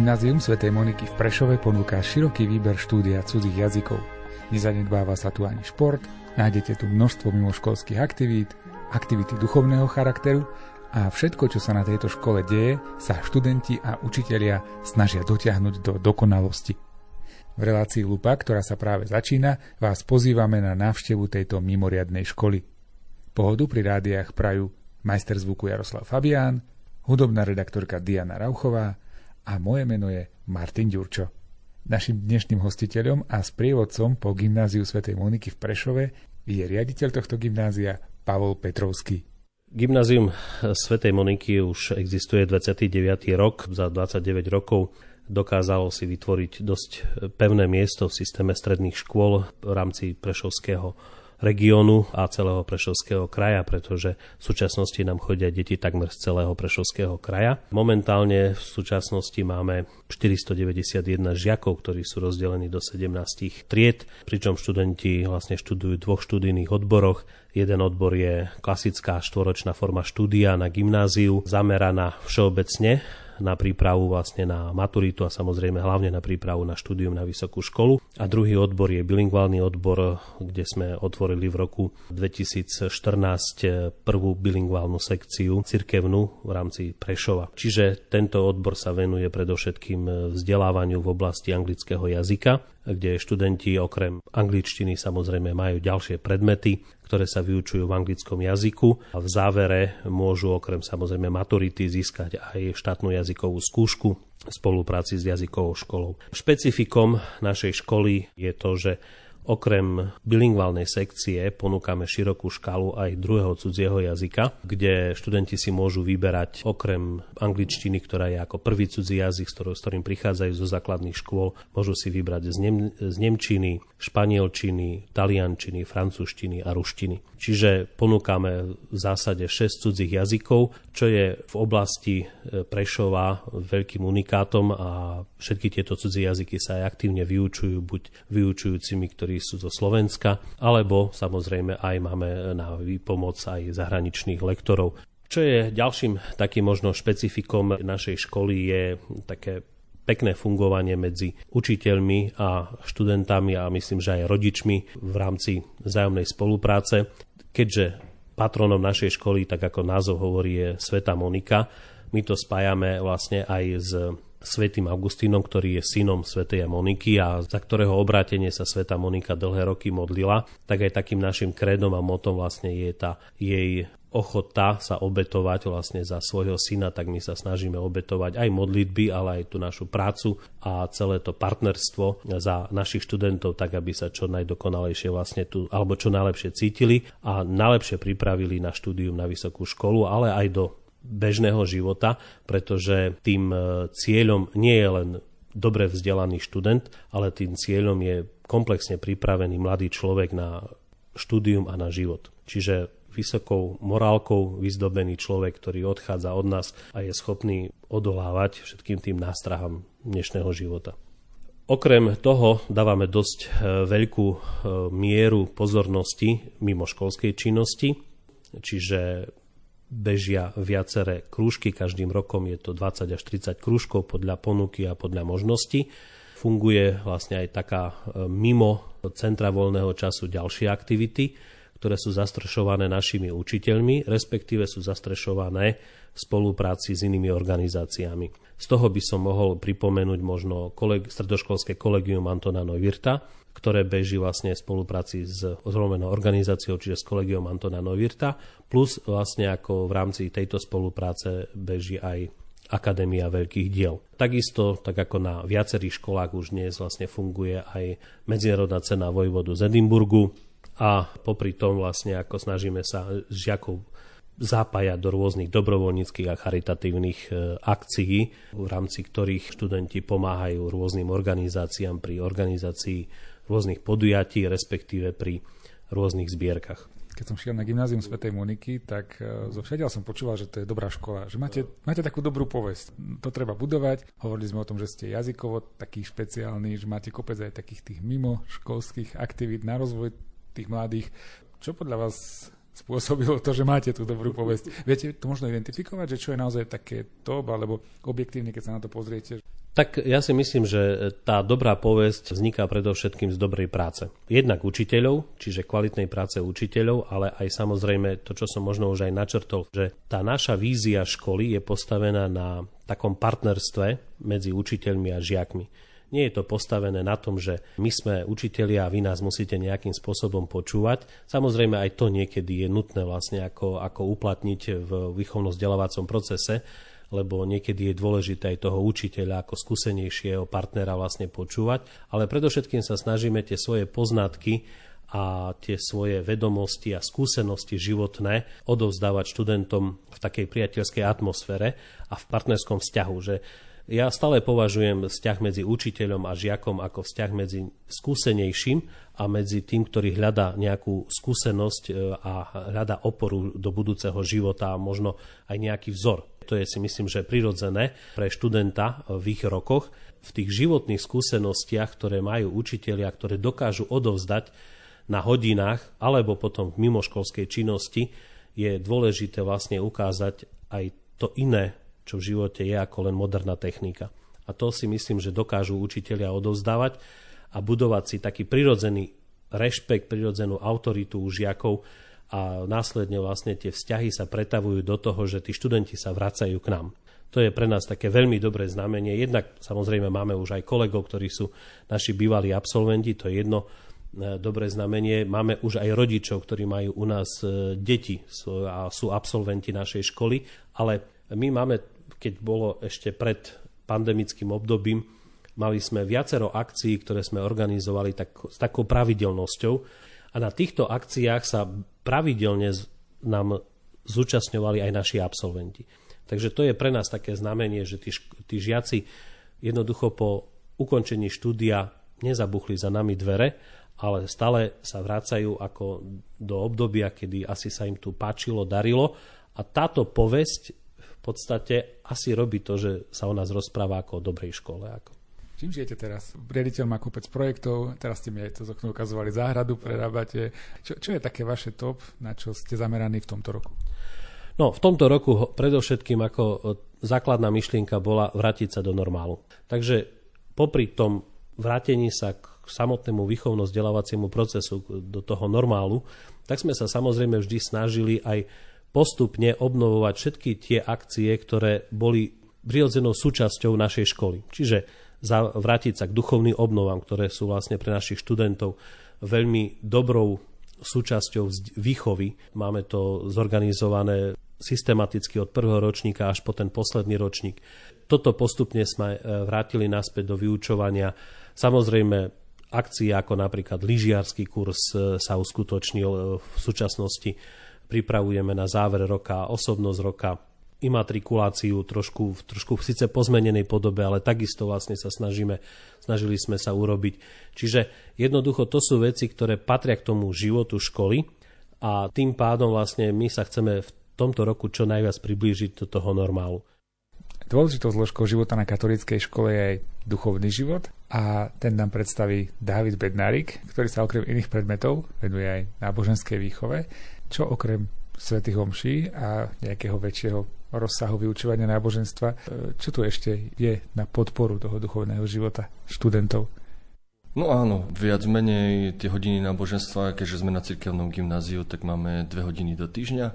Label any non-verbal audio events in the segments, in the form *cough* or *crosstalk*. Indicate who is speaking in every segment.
Speaker 1: Gymnázium Sv. Moniky v Prešove ponúka široký výber štúdia cudzích jazykov. Nezanedbáva sa tu ani šport, nájdete tu množstvo mimoškolských aktivít, aktivity duchovného charakteru a všetko, čo sa na tejto škole deje, sa študenti a učitelia snažia dotiahnuť do dokonalosti. V relácii Lupa, ktorá sa práve začína, vás pozývame na návštevu tejto mimoriadnej školy. Pohodu pri rádiách prajú majster zvuku Jaroslav Fabián, hudobná redaktorka Diana Rauchová a moje meno je Martin Ďurčo. Našim dnešným hostiteľom a sprievodcom po gymnáziu Sv. Moniky v Prešove je riaditeľ tohto gymnázia Pavol Petrovský.
Speaker 2: Gymnázium Sv. Moniky už existuje 29. rok. Za 29 rokov dokázalo si vytvoriť dosť pevné miesto v systéme stredných škôl v rámci Prešovského regiónu a celého Prešovského kraja, pretože v súčasnosti nám chodia deti takmer z celého Prešovského kraja. Momentálne v súčasnosti máme 491 žiakov, ktorí sú rozdelení do 17 tried, pričom študenti vlastne študujú v dvoch študijných odboroch. Jeden odbor je klasická štvoročná forma štúdia na gymnáziu, zameraná všeobecne na prípravu vlastne na maturitu a samozrejme hlavne na prípravu na štúdium na vysokú školu. A druhý odbor je bilingválny odbor, kde sme otvorili v roku 2014 prvú bilingválnu sekciu cirkevnú v rámci Prešova. Čiže tento odbor sa venuje predovšetkým vzdelávaniu v oblasti anglického jazyka, kde študenti okrem angličtiny samozrejme majú ďalšie predmety, ktoré sa vyučujú v anglickom jazyku a v závere môžu okrem samozrejme maturity získať aj štátnu jazykovú skúšku v spolupráci s jazykovou školou. Špecifikom našej školy je to, že Okrem bilingválnej sekcie ponúkame širokú škálu aj druhého cudzieho jazyka, kde študenti si môžu vyberať okrem angličtiny, ktorá je ako prvý cudzí jazyk, s ktorým prichádzajú zo základných škôl, môžu si vybrať z, nem, z nemčiny, španielčiny, taliančiny, francúzštiny a ruštiny. Čiže ponúkame v zásade 6 cudzích jazykov, čo je v oblasti e, Prešova veľkým unikátom a všetky tieto cudzie jazyky sa aj aktívne vyučujú buď vyučujúcimi, ktorí sú zo Slovenska, alebo samozrejme aj máme na výpomoc aj zahraničných lektorov. Čo je ďalším takým možno špecifikom našej školy je také pekné fungovanie medzi učiteľmi a študentami a myslím, že aj rodičmi v rámci vzájomnej spolupráce keďže patronom našej školy, tak ako názov hovorí, je Sveta Monika, my to spájame vlastne aj s svetým Augustínom, ktorý je synom svätej Moniky a za ktorého obrátenie sa sveta Monika dlhé roky modlila, tak aj takým našim krédom a motom vlastne je tá jej ochota sa obetovať vlastne za svojho syna, tak my sa snažíme obetovať aj modlitby, ale aj tú našu prácu a celé to partnerstvo za našich študentov, tak aby sa čo najdokonalejšie vlastne tu, alebo čo najlepšie cítili a najlepšie pripravili na štúdium na vysokú školu, ale aj do bežného života, pretože tým e, cieľom nie je len dobre vzdelaný študent, ale tým cieľom je komplexne pripravený mladý človek na štúdium a na život. Čiže vysokou morálkou vyzdobený človek, ktorý odchádza od nás a je schopný odolávať všetkým tým nástrahám dnešného života. Okrem toho dávame dosť e, veľkú e, mieru pozornosti mimo školskej činnosti, čiže bežia viaceré krúžky, každým rokom je to 20 až 30 krúžkov podľa ponuky a podľa možností. Funguje vlastne aj taká e, mimo centra voľného času ďalšie aktivity, ktoré sú zastrešované našimi učiteľmi, respektíve sú zastrešované v spolupráci s inými organizáciami. Z toho by som mohol pripomenúť možno koleg- stredoškolské kolegium Antona Neuwirta, ktoré beží vlastne v spolupráci s ozlomenou organizáciou, čiže s kolegium Antona Neuwirta, plus vlastne ako v rámci tejto spolupráce beží aj Akadémia veľkých diel. Takisto, tak ako na viacerých školách už dnes vlastne funguje aj Medzinárodná cena vojvodu z Edimburgu, a popri tom vlastne ako snažíme sa žiakov zapájať do rôznych dobrovoľníckých a charitatívnych e, akcií, v rámci ktorých študenti pomáhajú rôznym organizáciám pri organizácii rôznych podujatí, respektíve pri rôznych zbierkach.
Speaker 1: Keď som šiel na gymnázium Svetej Moniky, tak e, zo všadiaľ som počúval, že to je dobrá škola, že máte, máte takú dobrú povesť. To treba budovať. Hovorili sme o tom, že ste jazykovo taký špeciálny, že máte kopec aj takých tých mimo školských aktivít na rozvoj tých mladých. Čo podľa vás spôsobilo to, že máte tú dobrú povesť? Viete to možno identifikovať, že čo je naozaj také top, alebo objektívne, keď sa na to pozriete?
Speaker 2: Tak ja si myslím, že tá dobrá povesť vzniká predovšetkým z dobrej práce. Jednak učiteľov, čiže kvalitnej práce učiteľov, ale aj samozrejme to, čo som možno už aj načrtol, že tá naša vízia školy je postavená na takom partnerstve medzi učiteľmi a žiakmi. Nie je to postavené na tom, že my sme učitelia a vy nás musíte nejakým spôsobom počúvať. Samozrejme aj to niekedy je nutné vlastne ako, ako uplatniť v výchovno-vzdelávacom procese, lebo niekedy je dôležité aj toho učiteľa ako skúsenejšieho partnera vlastne počúvať, ale predovšetkým sa snažíme tie svoje poznatky a tie svoje vedomosti a skúsenosti životné odovzdávať študentom v takej priateľskej atmosfére a v partnerskom vzťahu, že ja stále považujem vzťah medzi učiteľom a žiakom ako vzťah medzi skúsenejším a medzi tým, ktorý hľadá nejakú skúsenosť e, a hľadá oporu do budúceho života a možno aj nejaký vzor. To je si myslím, že prirodzené pre študenta v ich rokoch, v tých životných skúsenostiach, ktoré majú učitelia, ktoré dokážu odovzdať na hodinách alebo potom v mimoškolskej činnosti, je dôležité vlastne ukázať aj to iné, čo v živote je ako len moderná technika. A to si myslím, že dokážu učitelia odovzdávať a budovať si taký prirodzený rešpekt, prirodzenú autoritu u žiakov, a následne vlastne tie vzťahy sa pretavujú do toho, že tí študenti sa vracajú k nám. To je pre nás také veľmi dobré znamenie. Jednak samozrejme máme už aj kolegov, ktorí sú naši bývalí absolventi, to je jedno e, dobré znamenie. Máme už aj rodičov, ktorí majú u nás e, deti a sú absolventi našej školy, ale my máme, keď bolo ešte pred pandemickým obdobím, mali sme viacero akcií, ktoré sme organizovali tak, s takou pravidelnosťou, a na týchto akciách sa pravidelne nám zúčastňovali aj naši absolventi. Takže to je pre nás také znamenie, že tí, tí žiaci jednoducho po ukončení štúdia nezabuchli za nami dvere, ale stále sa vracajú ako do obdobia, kedy asi sa im tu páčilo, darilo. A táto povesť v podstate asi robí to, že sa o nás rozpráva ako o dobrej škole. Ako.
Speaker 1: Čím žijete teraz? Riaditeľ má kopec projektov, teraz ste mi aj to z okna ukazovali záhradu, prerábate. Čo, čo je také vaše top, na čo ste zameraní v tomto roku?
Speaker 2: No, v tomto roku predovšetkým ako e, základná myšlienka bola vrátiť sa do normálu. Takže popri tom vrátení sa k samotnému výchovno-vzdelávaciemu procesu, do toho normálu, tak sme sa samozrejme vždy snažili aj postupne obnovovať všetky tie akcie, ktoré boli prirodzenou súčasťou našej školy. Čiže vrátiť sa k duchovným obnovám, ktoré sú vlastne pre našich študentov veľmi dobrou súčasťou výchovy. Máme to zorganizované systematicky od prvého ročníka až po ten posledný ročník. Toto postupne sme e, vrátili naspäť do vyučovania. Samozrejme, akcie ako napríklad lyžiarský kurz e, sa uskutočnil e, v súčasnosti. Pripravujeme na záver roka osobnosť roka imatrikuláciu trošku, v síce pozmenenej podobe, ale takisto vlastne sa snažíme, snažili sme sa urobiť. Čiže jednoducho to sú veci, ktoré patria k tomu životu školy a tým pádom vlastne my sa chceme v tomto roku čo najviac priblížiť do toho normálu.
Speaker 1: Dôležitou zložkou života na katolíckej škole je aj duchovný život a ten nám predstaví David Bednárik, ktorý sa okrem iných predmetov venuje aj náboženskej výchove, čo okrem svätých homší a nejakého väčšieho rozsahu vyučovania náboženstva. E, čo tu ešte je na podporu toho duchovného života študentov?
Speaker 3: No áno, viac menej tie hodiny náboženstva, keďže sme na cirkevnom gymnáziu, tak máme dve hodiny do týždňa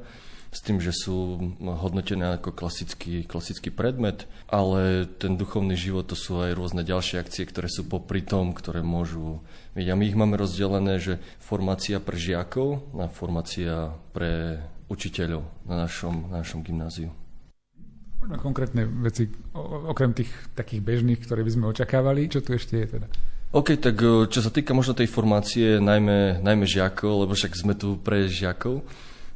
Speaker 3: s tým, že sú hodnotené ako klasický, klasický predmet, ale ten duchovný život to sú aj rôzne ďalšie akcie, ktoré sú popri tom, ktoré môžu byť. A my ich máme rozdelené, že formácia pre žiakov a formácia pre učiteľov na našom, na našom gymnáziu.
Speaker 1: Poďme konkrétne veci, okrem tých takých bežných, ktoré by sme očakávali. Čo tu ešte je teda?
Speaker 3: OK, tak e, čo sa týka možno tej formácie, najmä, najmä žiakov, lebo však sme tu pre žiakov,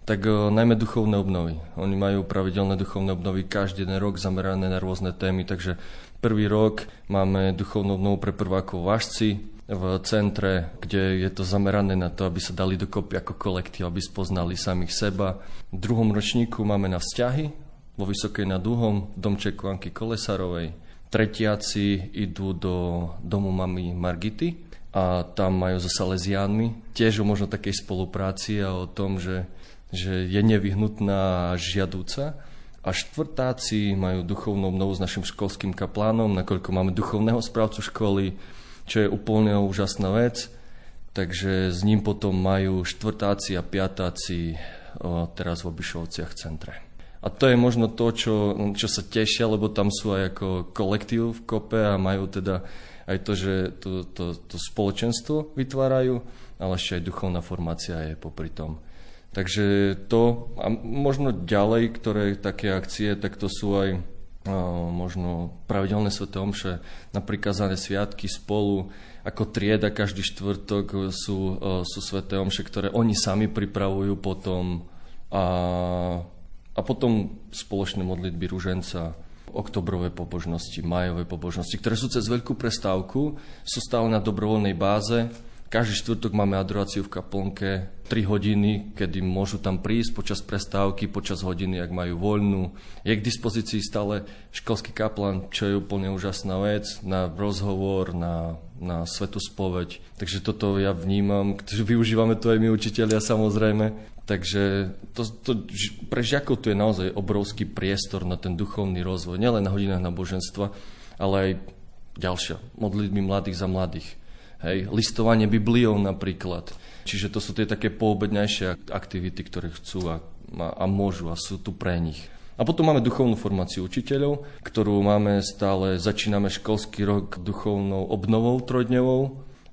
Speaker 3: tak e, najmä duchovné obnovy. Oni majú pravidelné duchovné obnovy každý jeden rok zamerané na rôzne témy, takže prvý rok máme duchovnú obnovu pre prvákov Vašci v centre, kde je to zamerané na to, aby sa dali dokopy ako kolektív, aby spoznali samých seba. V druhom ročníku máme na vzťahy, vo Vysokej nad Duhom, domčeku Anky Kolesarovej. Tretiaci idú do domu mami Margity a tam majú so Salesiánmi tiež o možno takej spolupráci a o tom, že, že je nevyhnutná a žiadúca. A štvrtáci majú duchovnú obnovu s našim školským kaplánom, nakoľko máme duchovného správcu školy, čo je úplne úžasná vec. Takže s ním potom majú štvrtáci a piatáci teraz v Obišovciach centre. A to je možno to, čo, čo sa tešia, lebo tam sú aj ako kolektív v kope a majú teda aj to, že to, to, to spoločenstvo vytvárajú, ale ešte aj duchovná formácia je popri tom. Takže to a možno ďalej, ktoré také akcie, tak to sú aj možno pravidelné sveté omše, na prikazané sviatky spolu, ako trieda každý štvrtok sú, sú sveté omše, ktoré oni sami pripravujú potom a, a potom spoločné modlitby ruženca, oktobrové pobožnosti, majové pobožnosti, ktoré sú cez veľkú prestávku, sú stále na dobrovoľnej báze každý štvrtok máme adoráciu v kaplnke 3 hodiny, kedy môžu tam prísť počas prestávky, počas hodiny, ak majú voľnú. Je k dispozícii stále školský kaplan, čo je úplne úžasná vec, na rozhovor, na, na svetú spoveď. Takže toto ja vnímam, že *laughs* využívame to aj my učiteľia samozrejme. Takže to, to, pre žiakov tu je naozaj obrovský priestor na ten duchovný rozvoj, nielen na hodinách náboženstva, ale aj ďalšia, modlitby mladých za mladých Hej, listovanie Bibliou napríklad. Čiže to sú tie také poobednejšie aktivity, ktoré chcú a, a, môžu a sú tu pre nich. A potom máme duchovnú formáciu učiteľov, ktorú máme stále, začíname školský rok duchovnou obnovou trojdňovou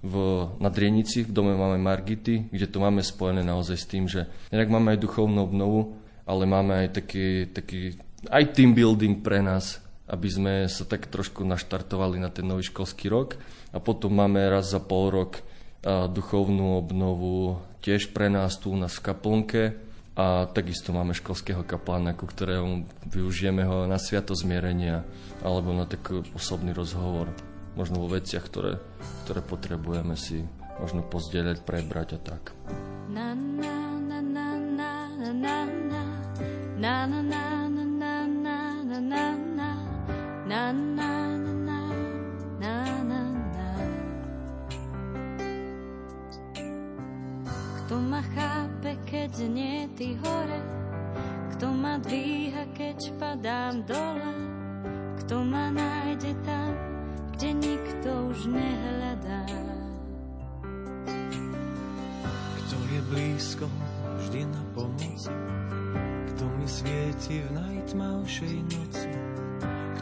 Speaker 3: v Nadrienici, v dome máme Margity, kde to máme spojené naozaj s tým, že inak máme aj duchovnú obnovu, ale máme aj taký, taký aj team building pre nás, aby sme sa tak trošku naštartovali na ten nový školský rok. A potom máme raz za pol rok duchovnú obnovu tiež pre nás tu u nás v kaplnke a takisto máme školského kaplána, ku ktorému využijeme ho na sviato zmierenia alebo na taký osobný rozhovor. Možno vo veciach, ktoré, ktoré potrebujeme si možno pozdieľať, prebrať a tak. Na, na, na, na, na, na, na, na, na, na. Na, na, na, na, na, na. Kto ma chápe, keď nie ty hore? Kto ma dvíha, keď padám dole? Kto ma nájde tam, kde nikto už nehľadá? Kto je blízko, vždy na pomoc? Kto mi svieti v najtmavšej noci?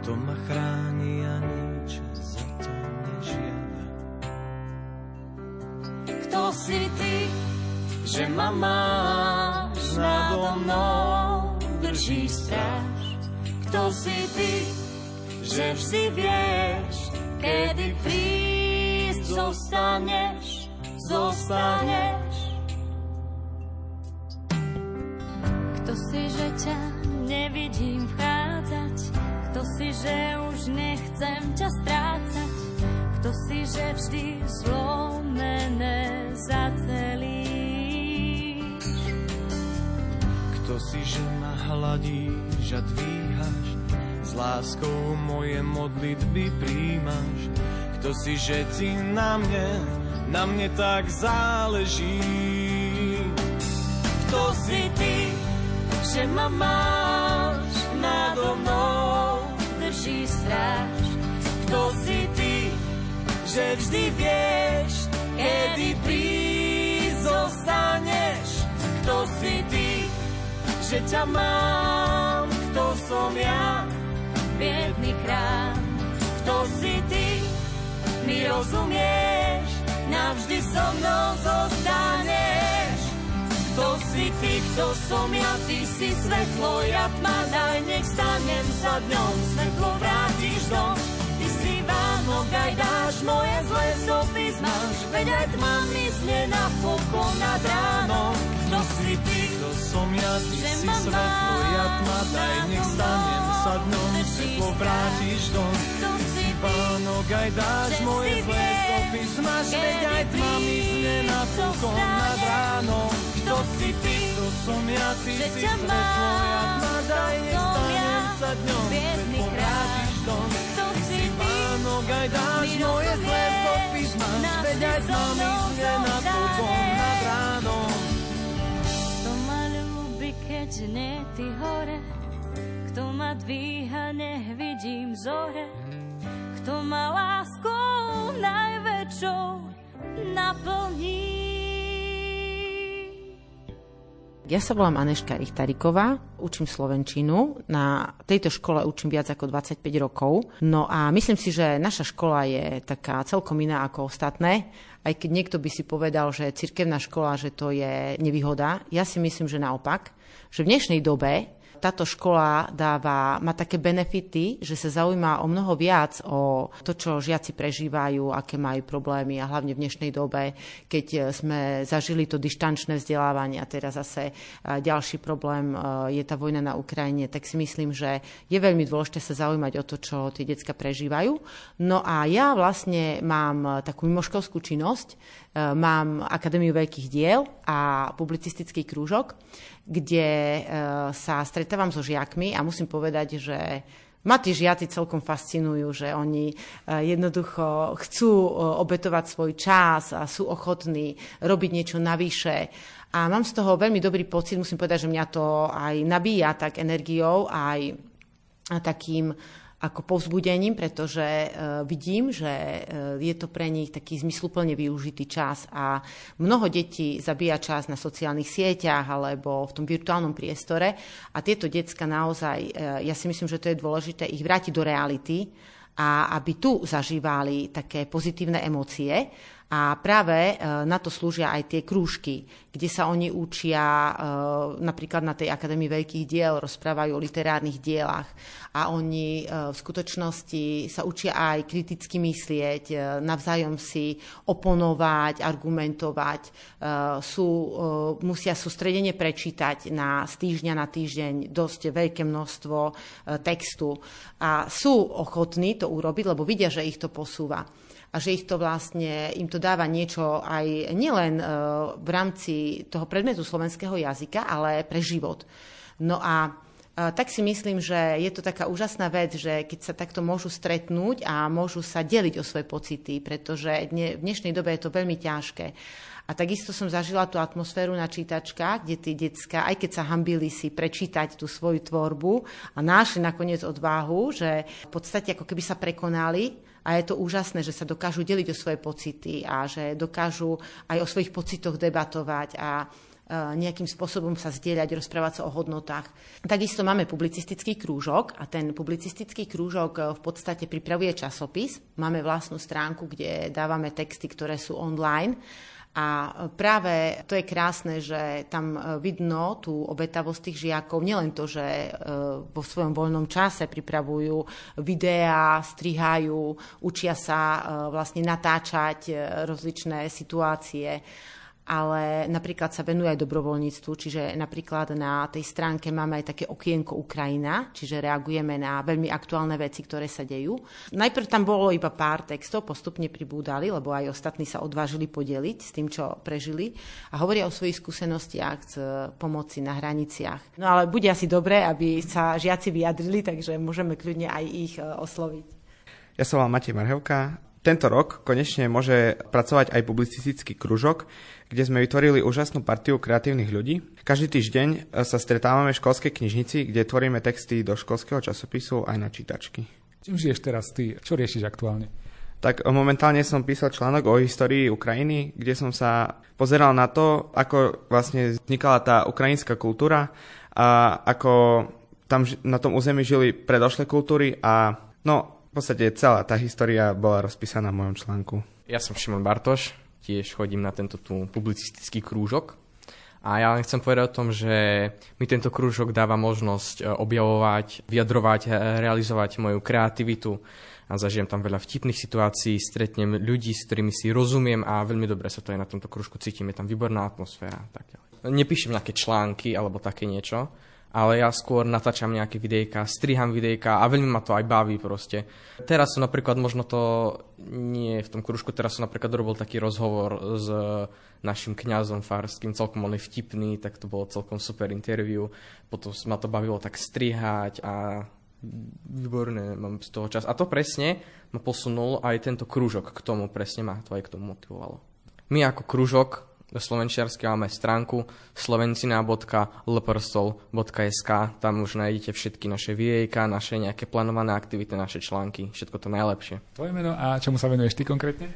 Speaker 3: Kto ma chráni a nič za to nežiada. Kto si ty, že ma máš nado mnou, drží stráž? Kto si ty, že vždy vieš, kedy prísť zostaneš, zostaneš? Kto si, že ťa nevidím vchádzať, kto si, že už nechcem ťa strácať? Kto si, že vždy zlomené si, že ma hladíš a dvíhaš? S láskou moje modlitby príjmaš? Kto si, že ti na mne, na mne tak záleží? Kto si ty, že ma máš nado mnou? drží stráž. Kto si ty, že vždy vieš, kedy prísť zostaneš? Kto si ty, že ťa mám? Kto som ja, biedný chrám? Kto si ty, mi rozumieš? Navždy so mnou zostaneš. Kto si ty, kto som ja, ty si svetlo, ja tma, daj, nech stanem sa dňom, svetlo vrátiš dom. Ty Vánok, aj dáš moje zlé stopy zmáš, veď aj tma zne na pokon nad ránom. Kto si ty, kto som ja, ty si svetlo, ja tma, daj, nech stanem sa dňom, svetlo vrátiš dom. Kto si Vánok, aj dáš moje zlé stopy zmáš, veď aj tma mi zne na pokon nad ránom kto si ty, kto som ja, ty že si svetlo, ja tma, daj, nestanem sa dňom, svetlo vrátiš dom. Kto si Pánok, aj dáš moje zlé stopy, máš, veď aj s nami zne na pokon nad ránom. Kto ma ľúbi, keď nie ty hore,
Speaker 4: kto ma dvíha, nech vidím zore, kto ma láskou najväčšou naplní.
Speaker 5: Ja sa volám Aneška Richtariková, učím Slovenčinu. Na tejto škole učím viac ako 25 rokov. No a myslím si, že naša škola je taká celkom iná ako ostatné. Aj keď niekto by si povedal, že cirkevná škola, že to je nevýhoda. Ja si myslím, že naopak. Že v dnešnej dobe táto škola dáva, má také benefity, že sa zaujíma o mnoho viac o to, čo žiaci prežívajú, aké majú problémy a hlavne v dnešnej dobe, keď e, sme zažili to dištančné vzdelávanie a teraz zase e, ďalší problém e, je tá vojna na Ukrajine, tak si myslím, že je veľmi dôležité sa zaujímať o to, čo tie decka prežívajú. No a ja vlastne mám takú mimoškolskú činnosť, mám Akadémiu veľkých diel a publicistický krúžok kde e, sa stretávam so žiakmi a musím povedať, že ma tí žiaci celkom fascinujú, že oni e, jednoducho chcú obetovať svoj čas a sú ochotní robiť niečo navyše. A mám z toho veľmi dobrý pocit, musím povedať, že mňa to aj nabíja tak energiou, aj takým ako povzbudením, pretože e, vidím, že e, je to pre nich taký zmysluplne využitý čas a mnoho detí zabíja čas na sociálnych sieťach alebo v tom virtuálnom priestore a tieto decka naozaj, e, ja si myslím, že to je dôležité ich vrátiť do reality a aby tu zažívali také pozitívne emócie a práve e, na to slúžia aj tie krúžky, kde sa oni učia e, napríklad na tej Akadémii veľkých diel, rozprávajú o literárnych dielach. A oni e, v skutočnosti sa učia aj kriticky myslieť, navzájom si oponovať, argumentovať, sú, musia sústredene prečítať na, z týždňa na týždeň dosť veľké množstvo textu. A sú ochotní to urobiť, lebo vidia, že ich to posúva a že ich to vlastne, im to dáva niečo aj nielen e, v rámci toho predmetu slovenského jazyka, ale pre život. No a e, tak si myslím, že je to taká úžasná vec, že keď sa takto môžu stretnúť a môžu sa deliť o svoje pocity, pretože v dnešnej dobe je to veľmi ťažké. A takisto som zažila tú atmosféru na čítačkách, kde tí decka, aj keď sa hambili si prečítať tú svoju tvorbu a našli nakoniec odvahu, že v podstate ako keby sa prekonali a je to úžasné, že sa dokážu deliť o svoje pocity a že dokážu aj o svojich pocitoch debatovať a e, nejakým spôsobom sa zdieľať, rozprávať sa o hodnotách. Takisto máme publicistický krúžok a ten publicistický krúžok e, v podstate pripravuje časopis. Máme vlastnú stránku, kde dávame texty, ktoré sú online a práve to je krásne, že tam e, vidno tú obetavosť tých žiakov, nielen to, že e, vo svojom voľnom čase pripravujú videá, strihajú, učia sa e, vlastne natáčať rozličné situácie ale napríklad sa venuje aj dobrovoľníctvu, čiže napríklad na tej stránke máme aj také okienko Ukrajina, čiže reagujeme na veľmi aktuálne veci, ktoré sa dejú. Najprv tam bolo iba pár textov, postupne pribúdali, lebo aj ostatní sa odvážili podeliť s tým, čo prežili a hovoria o svojich skúsenostiach z pomoci na hraniciach. No ale bude asi dobré, aby sa žiaci vyjadrili, takže môžeme kľudne aj ich e, osloviť.
Speaker 6: Ja som volám Matej Marhevka, tento rok konečne môže pracovať aj publicistický kružok, kde sme vytvorili úžasnú partiu kreatívnych ľudí. Každý týždeň e, sa stretávame v školskej knižnici, kde tvoríme texty do školského časopisu aj na čítačky.
Speaker 1: Čím žiješ teraz ty? Čo riešiš aktuálne?
Speaker 6: Tak momentálne som písal článok o histórii Ukrajiny, kde som sa pozeral na to, ako vlastne vznikala tá ukrajinská kultúra a ako tam na tom území žili predošlé kultúry a no v podstate celá tá história bola rozpísaná v mojom článku.
Speaker 7: Ja som Šimon Bartoš, tiež chodím na tento tu publicistický krúžok. A ja len chcem povedať o tom, že mi tento krúžok dáva možnosť e, objavovať, vyjadrovať, e, realizovať moju kreativitu a zažijem tam veľa vtipných situácií, stretnem ľudí, s ktorými si rozumiem a veľmi dobre sa to aj na tomto krúžku cítim, je tam výborná atmosféra. Tak Nepíšem nejaké články alebo také niečo, ale ja skôr natáčam nejaké videjka, striham videjka a veľmi ma to aj baví proste. Teraz som napríklad, možno to nie v tom kružku, teraz som napríklad robil taký rozhovor s našim kňazom farským, celkom on je vtipný, tak to bolo celkom super interview. Potom ma to bavilo tak strihať a výborné, mám z toho čas. A to presne ma posunul aj tento krúžok k tomu, presne ma to aj k tomu motivovalo. My ako krúžok slovenčiarsky máme stránku slovencina.lprsol.sk Tam už nájdete všetky naše viejka, naše nejaké plánované aktivity, naše články, všetko to najlepšie.
Speaker 1: Tvoje meno a čomu sa venuješ ty konkrétne?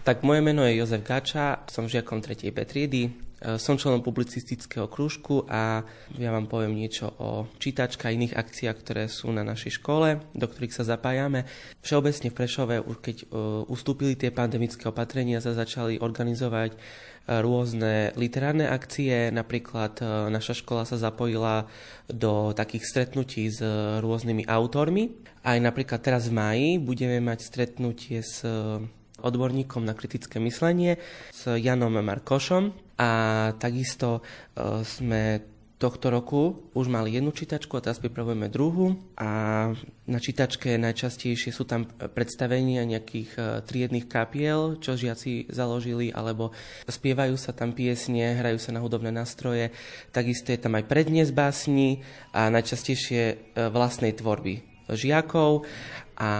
Speaker 8: Tak moje meno je Jozef Gača, som žiakom 3. B triedy, e, som členom publicistického krúžku a ja vám poviem niečo o čítačka a iných akciách, ktoré sú na našej škole, do ktorých sa zapájame. Všeobecne v Prešove, keď e, ustúpili tie pandemické opatrenia, sa začali organizovať e, rôzne literárne akcie. Napríklad naša škola sa zapojila do takých stretnutí s rôznymi autormi. Aj napríklad teraz v maji budeme mať stretnutie s odborníkom na kritické myslenie s Janom Markošom a takisto e, sme tohto roku už mali jednu čítačku a teraz pripravujeme druhú. A na čítačke najčastejšie sú tam predstavenia nejakých e, triedných kapiel, čo žiaci založili, alebo spievajú sa tam piesne, hrajú sa na hudobné nástroje, takisto je tam aj prednes básni a najčastejšie e, vlastnej tvorby žiakov. A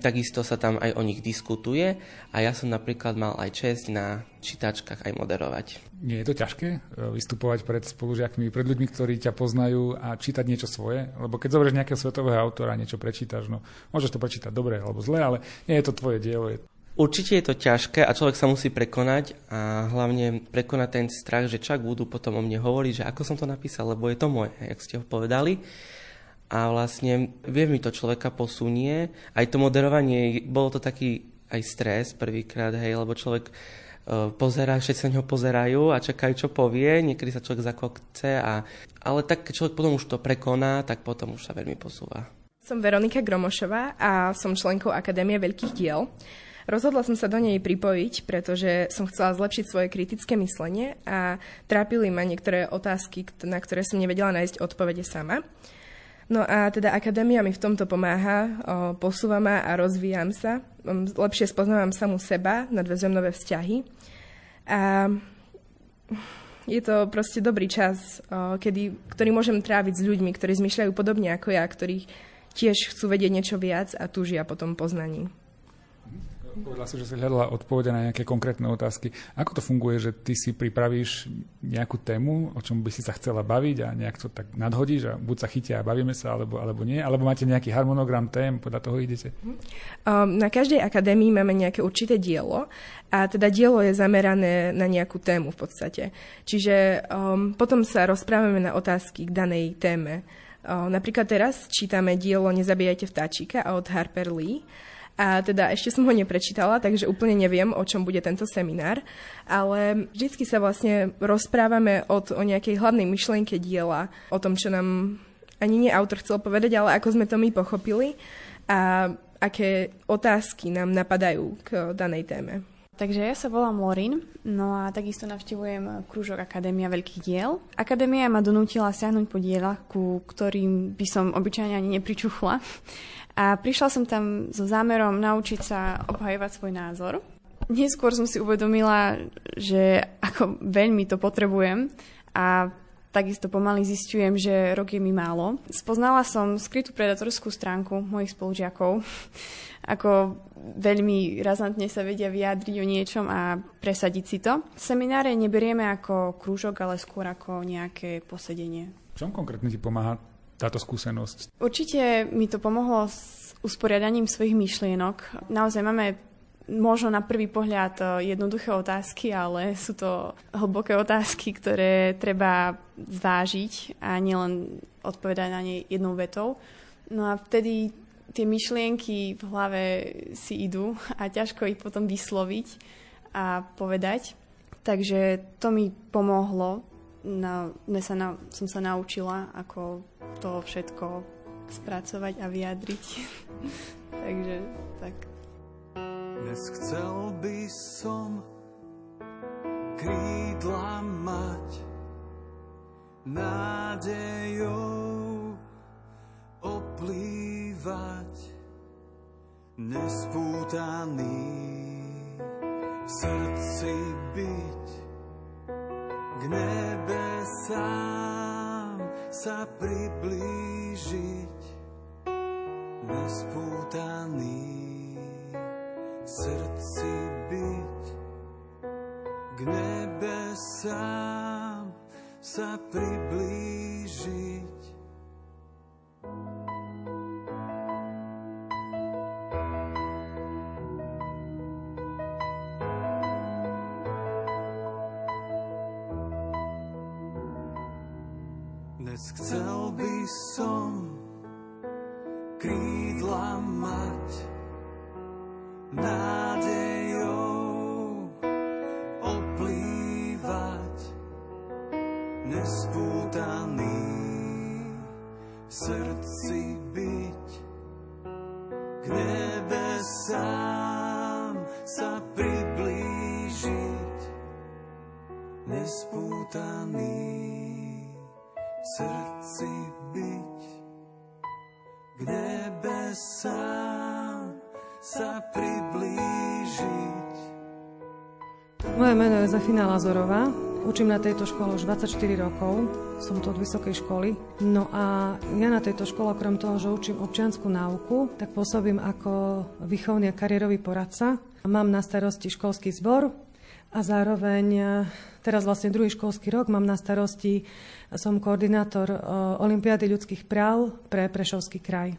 Speaker 8: Takisto sa tam aj o nich diskutuje a ja som napríklad mal aj čest na čítačkách aj moderovať.
Speaker 1: Nie je to ťažké e, vystupovať pred spolužiakmi, pred ľuďmi, ktorí ťa poznajú a čítať niečo svoje? Lebo keď zoberieš nejakého svetového autora, niečo prečítaš, no môžeš to prečítať dobre alebo zle, ale nie je to tvoje dielo.
Speaker 8: Určite je to ťažké a človek sa musí prekonať a hlavne prekonať ten strach, že čak budú potom o mne hovoriť, že ako som to napísal, lebo je to moje, jak ste ho povedali a vlastne vie mi to človeka posunie. Aj to moderovanie, bolo to taký aj stres prvýkrát, hej, lebo človek uh, pozerá, všetci sa ňo pozerajú a čakajú, čo povie, niekedy sa človek zakokce, a, ale tak keď človek potom už to prekoná, tak potom už sa veľmi posúva.
Speaker 9: Som Veronika Gromošová a som členkou Akadémie veľkých diel. Rozhodla som sa do nej pripojiť, pretože som chcela zlepšiť svoje kritické myslenie a trápili ma niektoré otázky, na ktoré som nevedela nájsť odpovede sama. No a teda akadémia mi v tomto pomáha, posúva ma a rozvíjam sa, lepšie spoznávam samu seba, nadvezujem nové vzťahy a je to proste dobrý čas, kedy, ktorý môžem tráviť s ľuďmi, ktorí zmyšľajú podobne ako ja, ktorí tiež chcú vedieť niečo viac a túžia po tom poznaní.
Speaker 1: Povedala si, že si hľadala odpovede na nejaké konkrétne otázky. Ako to funguje, že ty si pripravíš nejakú tému, o čom by si sa chcela baviť a nejak to tak nadhodíš a buď sa chytia a bavíme sa, alebo, alebo nie? Alebo máte nejaký harmonogram tém, podľa toho idete?
Speaker 9: Um, na každej akadémii máme nejaké určité dielo a teda dielo je zamerané na nejakú tému v podstate. Čiže um, potom sa rozprávame na otázky k danej téme. Um, napríklad teraz čítame dielo Nezabíjajte vtáčika od Harper Lee a teda ešte som ho neprečítala, takže úplne neviem, o čom bude tento seminár. Ale vždycky sa vlastne rozprávame od, o nejakej hlavnej myšlienke diela, o tom, čo nám ani nie autor chcel povedať, ale ako sme to my pochopili a aké otázky nám napadajú k danej téme.
Speaker 10: Takže ja sa volám Lorin, no a takisto navštevujem krúžok Akadémia veľkých diel. Akadémia ma donútila siahnuť po dielach, ku ktorým by som obyčajne ani nepričuchla. A prišla som tam so zámerom naučiť sa obhajovať svoj názor. Neskôr som si uvedomila, že ako veľmi to potrebujem a takisto pomaly zistujem, že rok je mi málo. Spoznala som skrytú predatorskú stránku mojich spolužiakov, *laughs* ako veľmi razantne sa vedia vyjadriť o niečom a presadiť si to. Semináre neberieme ako krúžok, ale skôr ako nejaké posedenie.
Speaker 1: V čom konkrétne ti pomáha táto skúsenosť?
Speaker 10: Určite mi to pomohlo s usporiadaním svojich myšlienok. Naozaj máme možno na prvý pohľad jednoduché otázky, ale sú to hlboké otázky, ktoré treba zvážiť a nielen odpovedať na ne jednou vetou. No a vtedy tie myšlienky v hlave si idú a ťažko ich potom vysloviť a povedať. Takže to mi pomohlo na, sa na, som sa naučila, ako to všetko spracovať a vyjadriť. *laughs* Takže tak.
Speaker 11: Dnes chcel by som krídla mať nádejou oplývať nespútaný v srdci byť k nebesám sa priblížiť nespútaný srdci byť k nebesám sa priblížiť.
Speaker 12: Zefina Lazorová. Učím na tejto škole už 24 rokov. Som tu od vysokej školy. No a ja na tejto škole, okrem toho, že učím občianskú náuku, tak pôsobím ako výchovný a kariérový poradca. Mám na starosti školský zbor a zároveň e, teraz vlastne druhý školský rok mám na starosti, som koordinátor e, Olympiády ľudských práv pre Prešovský kraj.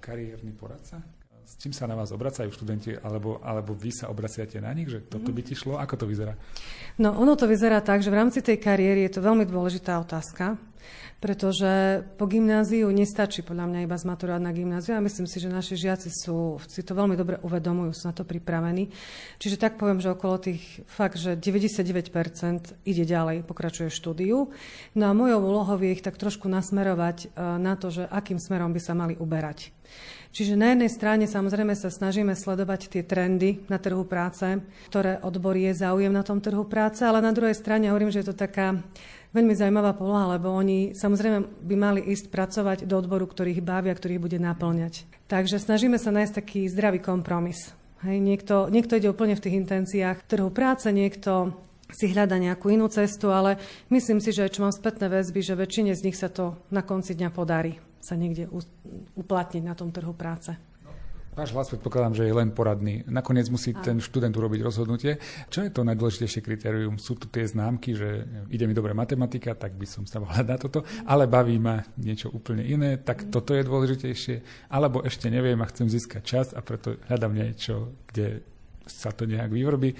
Speaker 1: Kariérny poradca? S čím sa na vás obracajú študenti, alebo, alebo vy sa obraciate na nich, že toto by ti šlo? Ako to vyzerá?
Speaker 12: No, ono to vyzerá tak, že v rámci tej kariéry je to veľmi dôležitá otázka, pretože po gymnáziu nestačí podľa mňa iba zmaturovať na gymnáziu a myslím si, že naši žiaci sú, si to veľmi dobre uvedomujú, sú na to pripravení. Čiže tak poviem, že okolo tých fakt, že 99% ide ďalej, pokračuje štúdiu. No a mojou úlohou je ich tak trošku nasmerovať e, na to, že akým smerom by sa mali uberať. Čiže na jednej strane samozrejme sa snažíme sledovať tie trendy na trhu práce, ktoré odbory je záujem na tom trhu práce, ale na druhej strane hovorím, že je to taká veľmi zaujímavá poloha, lebo oni samozrejme by mali ísť pracovať do odboru, ktorých bavia, ktorých bude naplňať. Takže snažíme sa nájsť taký zdravý kompromis. Hej, niekto, niekto ide úplne v tých intenciách trhu práce, niekto si hľada nejakú inú cestu, ale myslím si, že čo mám spätné väzby, že väčšine z nich sa to na konci dňa podarí sa niekde uplatniť na tom trhu práce.
Speaker 1: Váš hlas predpokladám, že je len poradný. Nakoniec musí ten študent urobiť rozhodnutie. Čo je to najdôležitejšie kritérium? Sú tu tie známky, že ide mi dobre matematika, tak by som sa mohla *laughs* na toto, ale baví ma niečo úplne iné, tak toto je dôležitejšie. Alebo ešte neviem a chcem získať čas a preto hľadám niečo, kde sa to nejak vyvrbí. E,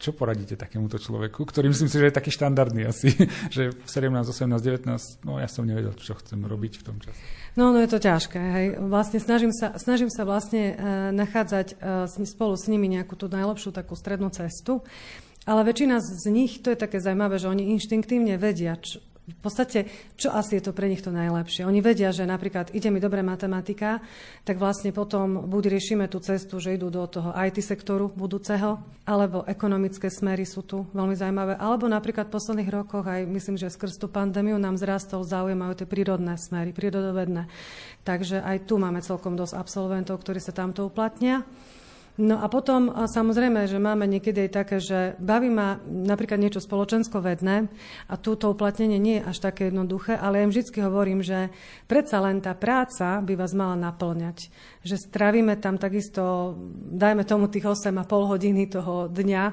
Speaker 1: čo poradíte takémuto človeku, ktorý myslím si, že je taký štandardný asi, *laughs* že v 17, 18, 19, no ja som nevedel, čo chcem robiť v tom čase.
Speaker 12: No, no je to ťažké. Hej. Vlastne snažím sa, snažím sa vlastne uh, nachádzať uh, spolu s nimi nejakú tú najlepšiu takú strednú cestu. Ale väčšina z nich, to je také zaujímavé, že oni inštinktívne vedia, v podstate, čo asi je to pre nich to najlepšie? Oni vedia, že napríklad ide mi dobre matematika, tak vlastne potom buď riešime tú cestu, že idú do toho IT sektoru budúceho, alebo ekonomické smery sú tu veľmi zaujímavé, alebo napríklad v posledných rokoch, aj myslím, že skrz tú pandémiu nám zrastol záujem aj tie prírodné smery, prírodovedné. Takže aj tu máme celkom dosť absolventov, ktorí sa tamto uplatnia. No a potom samozrejme, že máme niekedy aj také, že baví ma napríklad niečo spoločensko-vedné a túto uplatnenie nie je až také jednoduché, ale ja im vždy hovorím, že predsa len tá práca by vás mala naplňať. Že stravíme tam takisto, dajme tomu tých 8,5 hodiny toho dňa, e,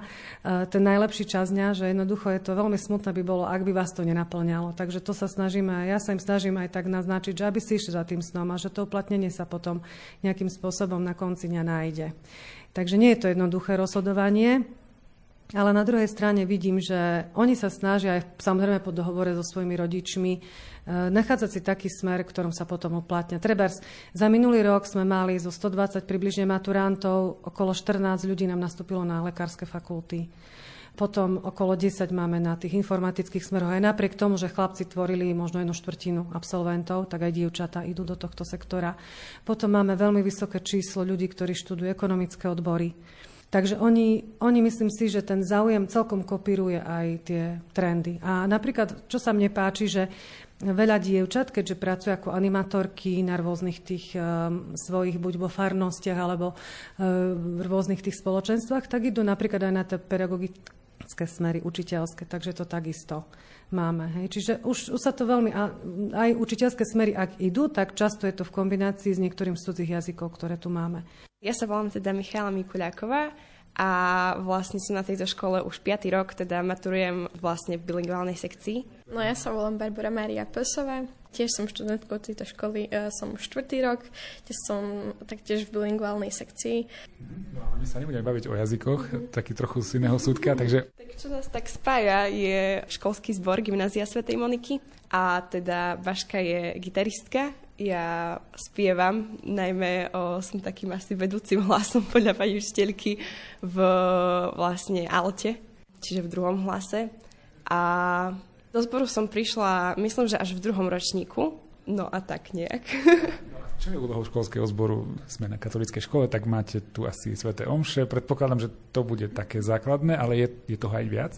Speaker 12: ten najlepší čas dňa, že jednoducho je to veľmi smutné by bolo, ak by vás to nenaplňalo. Takže to sa snažíme, ja sa im snažím aj tak naznačiť, že aby si išli za tým snom a že to uplatnenie sa potom nejakým spôsobom na konci dňa nájde. Takže nie je to jednoduché rozhodovanie, ale na druhej strane vidím, že oni sa snažia aj samozrejme po dohovore so svojimi rodičmi e, nachádzať si taký smer, ktorom sa potom uplatňa. Treba za minulý rok sme mali zo 120 približne maturantov, okolo 14 ľudí nám nastúpilo na lekárske fakulty. Potom okolo 10 máme na tých informatických smeroch. Aj napriek tomu, že chlapci tvorili možno jednu štvrtinu absolventov, tak aj dievčatá idú do tohto sektora. Potom máme veľmi vysoké číslo ľudí, ktorí študujú ekonomické odbory. Takže oni, oni myslím si, že ten záujem celkom kopíruje aj tie trendy. A napríklad, čo sa mne páči, že veľa dievčat, keďže pracujú ako animatorky na rôznych tých um, svojich, buď vo farnostiach, alebo uh, v rôznych tých spoločenstvách, tak idú napríklad aj na tie pedagogické smery, učiteľské, takže to takisto máme. Hej. Čiže už, už sa to veľmi, aj učiteľské smery, ak idú, tak často je to v kombinácii s niektorým z cudzích jazykov, ktoré tu máme.
Speaker 13: Ja sa volám teda Michala Mikuľáková a vlastne som na tejto škole už 5. rok, teda maturujem vlastne v bilingválnej sekcii.
Speaker 14: No ja sa volám Barbara Mária Pesová, tiež som študentkou tejto školy, uh, som štvrtý rok, tiež som taktiež v bilingválnej sekcii.
Speaker 1: No ale my sa nebudeme baviť o jazykoch, mm-hmm. taký trochu z iného súdka, takže...
Speaker 13: Tak čo nás tak spája je školský zbor Gymnázia Svetej Moniky a teda Baška je gitaristka ja spievam, najmä o, som takým asi vedúcim *laughs* hlasom podľa pani učiteľky v vlastne alte, čiže v druhom hlase. A do zboru som prišla, myslím, že až v druhom ročníku, no a tak nejak. *laughs*
Speaker 1: Čo je úlohou školského zboru? Sme na katolíckej škole, tak máte tu asi sveté omše. Predpokladám, že to bude také základné, ale je, je toho aj viac?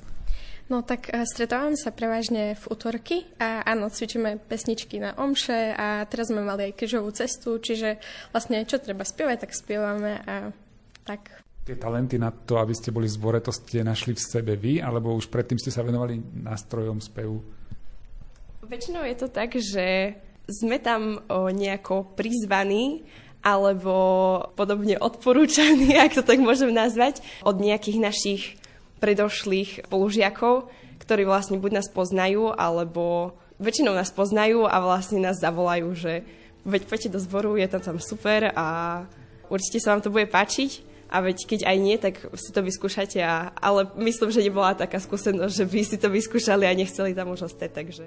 Speaker 14: No tak e, stretávam sa prevažne v útorky a áno, cvičíme pesničky na omše a teraz sme mali aj križovú cestu, čiže vlastne čo treba spievať, tak spievame a tak.
Speaker 1: Tie talenty na to, aby ste boli v zbore, to ste našli v sebe vy, alebo už predtým ste sa venovali nástrojom spevu?
Speaker 13: Väčšinou je to tak, že sme tam o, nejako prizvaní alebo podobne odporúčaní, *laughs* ak to tak môžem nazvať, od nejakých našich predošlých spolužiakov, ktorí vlastne buď nás poznajú, alebo väčšinou nás poznajú a vlastne nás zavolajú, že veď poďte do zboru, je tam tam super a určite sa vám to bude páčiť. A veď keď aj nie, tak si to vyskúšate. A, ale myslím, že nebola taká skúsenosť, že by si to vyskúšali a nechceli tam už ostať, takže...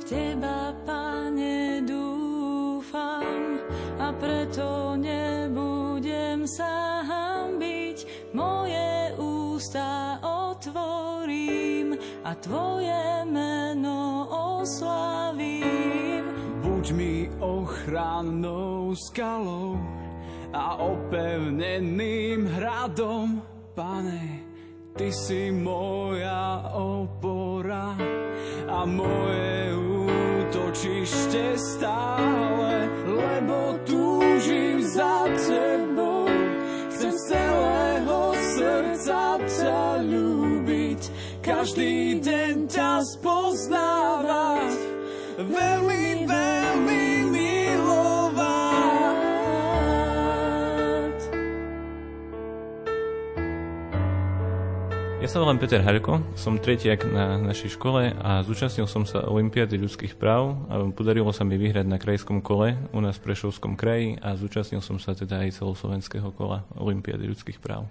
Speaker 4: V teba, pane, dúfam a preto nebudem sa hambiť. Ústa otvorím a Tvoje meno oslavím.
Speaker 11: Buď mi ochrannou skalou a opevneným hradom, Pane, Ty si moja opora a moje útočište stále, lebo túžim za Tebou, chcem celého srdca každý deň ťa spoznávať, veľmi, veľmi milovať.
Speaker 15: Ja sa volám Peter Harko, som tretiak na našej škole a zúčastnil som sa Olympiády ľudských práv a podarilo sa mi vyhrať na krajskom kole u nás v Prešovskom kraji a zúčastnil som sa teda aj celoslovenského kola Olympiády ľudských práv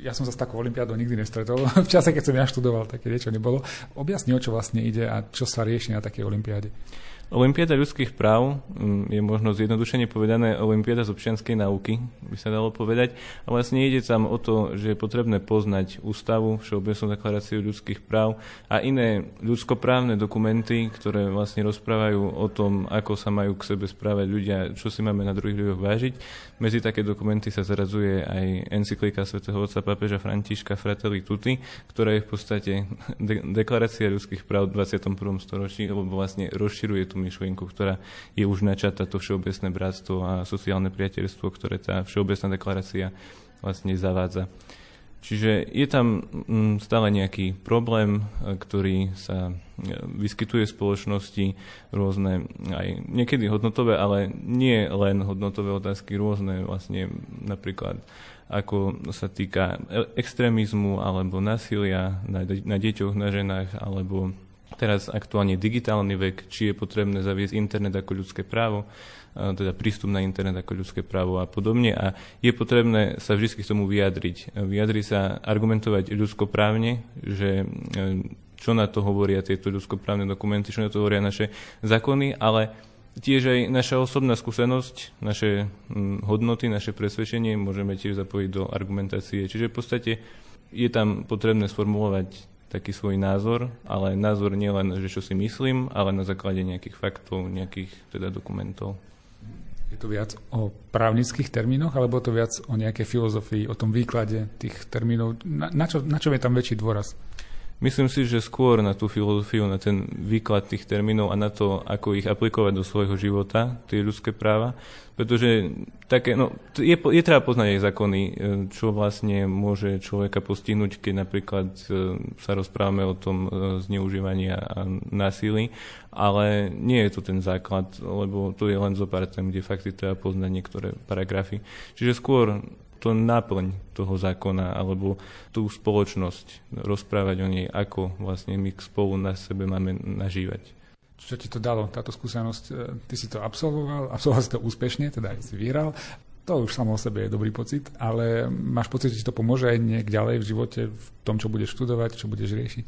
Speaker 1: ja som sa s takou nikdy nestretol. *laughs* V čase, keď som ja študoval, také niečo nebolo. Objasni, o čo vlastne ide a čo sa rieši na takej olimpiáde.
Speaker 15: Olympiáda ľudských práv mm, je možno zjednodušene povedané Olympiáda z občianskej náuky, by sa dalo povedať. A vlastne ide tam o to, že je potrebné poznať ústavu, Všeobecnú deklaráciu ľudských práv a iné ľudskoprávne dokumenty, ktoré vlastne rozprávajú o tom, ako sa majú k sebe správať ľudia, čo si máme na druhých ľuďoch vážiť. Medzi také dokumenty sa zarazuje aj encyklika svätého otca pápeža Františka Fratelli Tutti, ktorá je v podstate de- deklarácia ľudských práv v 21. storočí, lebo vlastne rozširuje tú myšlienku, ktorá je už načata, to všeobecné bratstvo a sociálne priateľstvo, ktoré tá všeobecná deklarácia vlastne zavádza. Čiže je tam mm, stále nejaký problém, e, ktorý sa e, vyskytuje v spoločnosti, rôzne aj niekedy hodnotové, ale nie len hodnotové otázky, rôzne vlastne napríklad ako sa týka e, extrémizmu alebo násilia na, na deťoch, na ženách alebo teraz aktuálne digitálny vek, či je potrebné zaviesť internet ako ľudské právo, teda prístup na internet ako ľudské právo a podobne. A je potrebné sa vždy k tomu vyjadriť. Vyjadriť sa, argumentovať ľudskoprávne, že e, čo na to hovoria tieto ľudskoprávne dokumenty, čo na to hovoria naše zákony, ale tiež aj naša osobná skúsenosť, naše hodnoty, naše presvedčenie môžeme tiež zapojiť do argumentácie. Čiže v podstate je tam potrebné sformulovať taký svoj názor, ale názor nie len, že čo si myslím, ale na základe nejakých faktov, nejakých teda dokumentov.
Speaker 1: Je to viac o právnických termínoch, alebo to viac o nejakej filozofii, o tom výklade tých termínov? Na, na, čo, na čo je tam väčší dôraz?
Speaker 15: Myslím si, že skôr na tú filozofiu, na ten výklad tých termínov a na to, ako ich aplikovať do svojho života, tie ľudské práva. Pretože také, no, je, je treba poznať aj zákony, e, čo vlastne môže človeka postihnúť, keď napríklad e, sa rozprávame o tom e, zneužívaní a násilí, ale nie je to ten základ, lebo to je len zo pár tém, kde fakt treba poznať niektoré paragrafy. Čiže skôr to náplň toho zákona alebo tú spoločnosť, rozprávať o nej, ako vlastne my spolu na sebe máme nažívať.
Speaker 1: Čo ti to dalo, táto skúsenosť? E, ty si to absolvoval, absolvoval si to úspešne, teda si vyhral. To už samo o sebe je dobrý pocit, ale máš pocit, že ti to pomôže aj nejak ďalej v živote, v tom, čo budeš študovať, čo budeš riešiť?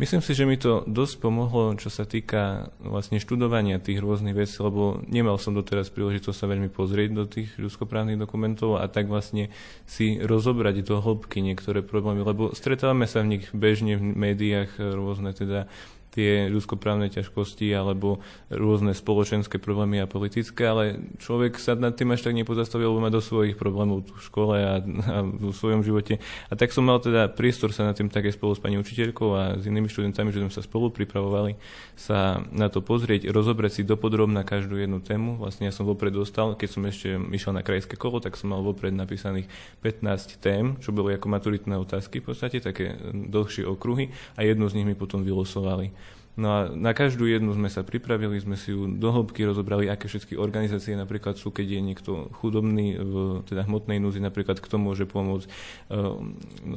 Speaker 15: Myslím si, že mi to dosť pomohlo, čo sa týka vlastne študovania tých rôznych vecí, lebo nemal som doteraz príležitosť sa veľmi pozrieť do tých ľudskoprávnych dokumentov a tak vlastne si rozobrať do hĺbky niektoré problémy, lebo stretávame sa v nich bežne v médiách rôzne teda tie ľudskoprávne ťažkosti alebo rôzne spoločenské problémy a politické, ale človek sa nad tým až tak nepozastavil, lebo má do svojich problémov v škole a, a v svojom živote. A tak som mal teda priestor sa nad tým také spolu s pani učiteľkou a s inými študentami, že sme sa spolu pripravovali sa na to pozrieť, rozobrať si dopodrobná každú jednu tému. Vlastne ja som vopred dostal, keď som ešte išiel na krajské kolo, tak som mal vopred napísaných 15 tém, čo boli ako maturitné otázky v podstate, také dlhšie okruhy a jednu z nich mi potom vylosovali. No a na každú jednu sme sa pripravili, sme si ju dohlbky rozobrali, aké všetky organizácie napríklad sú, keď je niekto chudobný v teda hmotnej núzi, napríklad kto môže pomôcť, uh,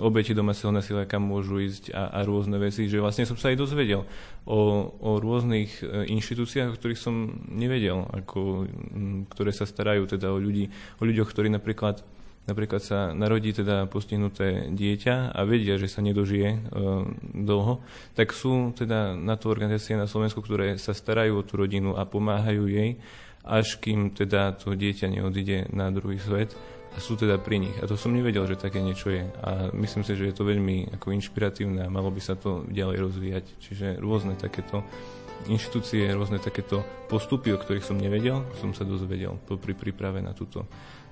Speaker 15: obeti domáceho násilia, kam môžu ísť a, a rôzne veci, že vlastne som sa aj dozvedel o, o rôznych uh, inštitúciách, o ktorých som nevedel, ako, ktoré sa starajú teda o ľudí, o ľuďoch, ktorí napríklad napríklad sa narodí teda postihnuté dieťa a vedia, že sa nedožije e, dlho, tak sú teda na to organizácie na Slovensku, ktoré sa starajú o tú rodinu a pomáhajú jej, až kým teda to dieťa neodíde na druhý svet a sú teda pri nich. A to som nevedel, že také niečo je. A myslím si, že je to veľmi ako inšpiratívne a malo by sa to ďalej rozvíjať. Čiže rôzne takéto inštitúcie, rôzne takéto postupy, o ktorých som nevedel, som sa dozvedel pri príprave na túto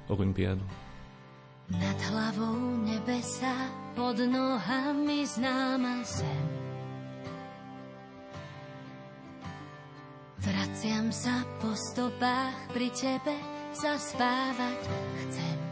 Speaker 15: olympiádu.
Speaker 16: Nad hlavou nebesa, pod nohami známa zem. Vraciam sa po stopách, pri tebe zaspávať chcem.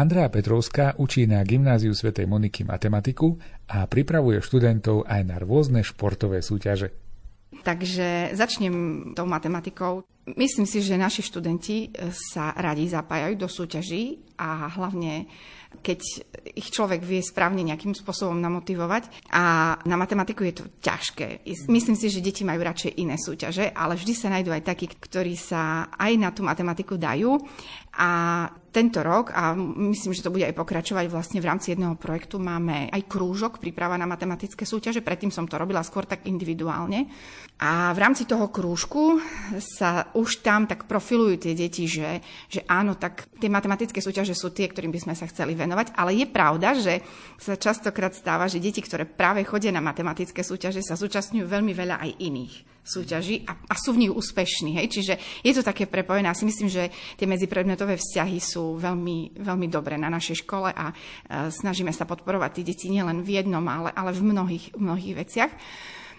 Speaker 1: Andrea Petrovská učí na gymnáziu svätej Moniky matematiku a pripravuje študentov aj na rôzne športové súťaže.
Speaker 17: Takže začnem tou matematikou. Myslím si, že naši študenti sa radi zapájajú do súťaží a hlavne keď ich človek vie správne nejakým spôsobom namotivovať. A na matematiku je to ťažké. Myslím si, že deti majú radšej iné súťaže, ale vždy sa nájdú aj takí, ktorí sa aj na tú matematiku dajú. A tento rok, a myslím, že to bude aj pokračovať vlastne v rámci jedného projektu, máme aj krúžok, príprava na matematické súťaže. Predtým som to robila skôr tak individuálne. A v rámci toho krúžku sa už tam tak profilujú tie deti, že, že áno, tak tie matematické súťaže sú tie, ktorým by sme sa chceli venovať. Ale je pravda, že sa častokrát stáva, že deti, ktoré práve chodia na matematické súťaže, sa zúčastňujú veľmi veľa aj iných súťaží a, a sú v nich úspešní. Hej? Čiže je to také prepojené. Ja si myslím, že tie medzipredmetové vzťahy sú veľmi, veľmi dobré na našej škole a, a snažíme sa podporovať tie deti nielen v jednom, ale, ale v mnohých, mnohých veciach.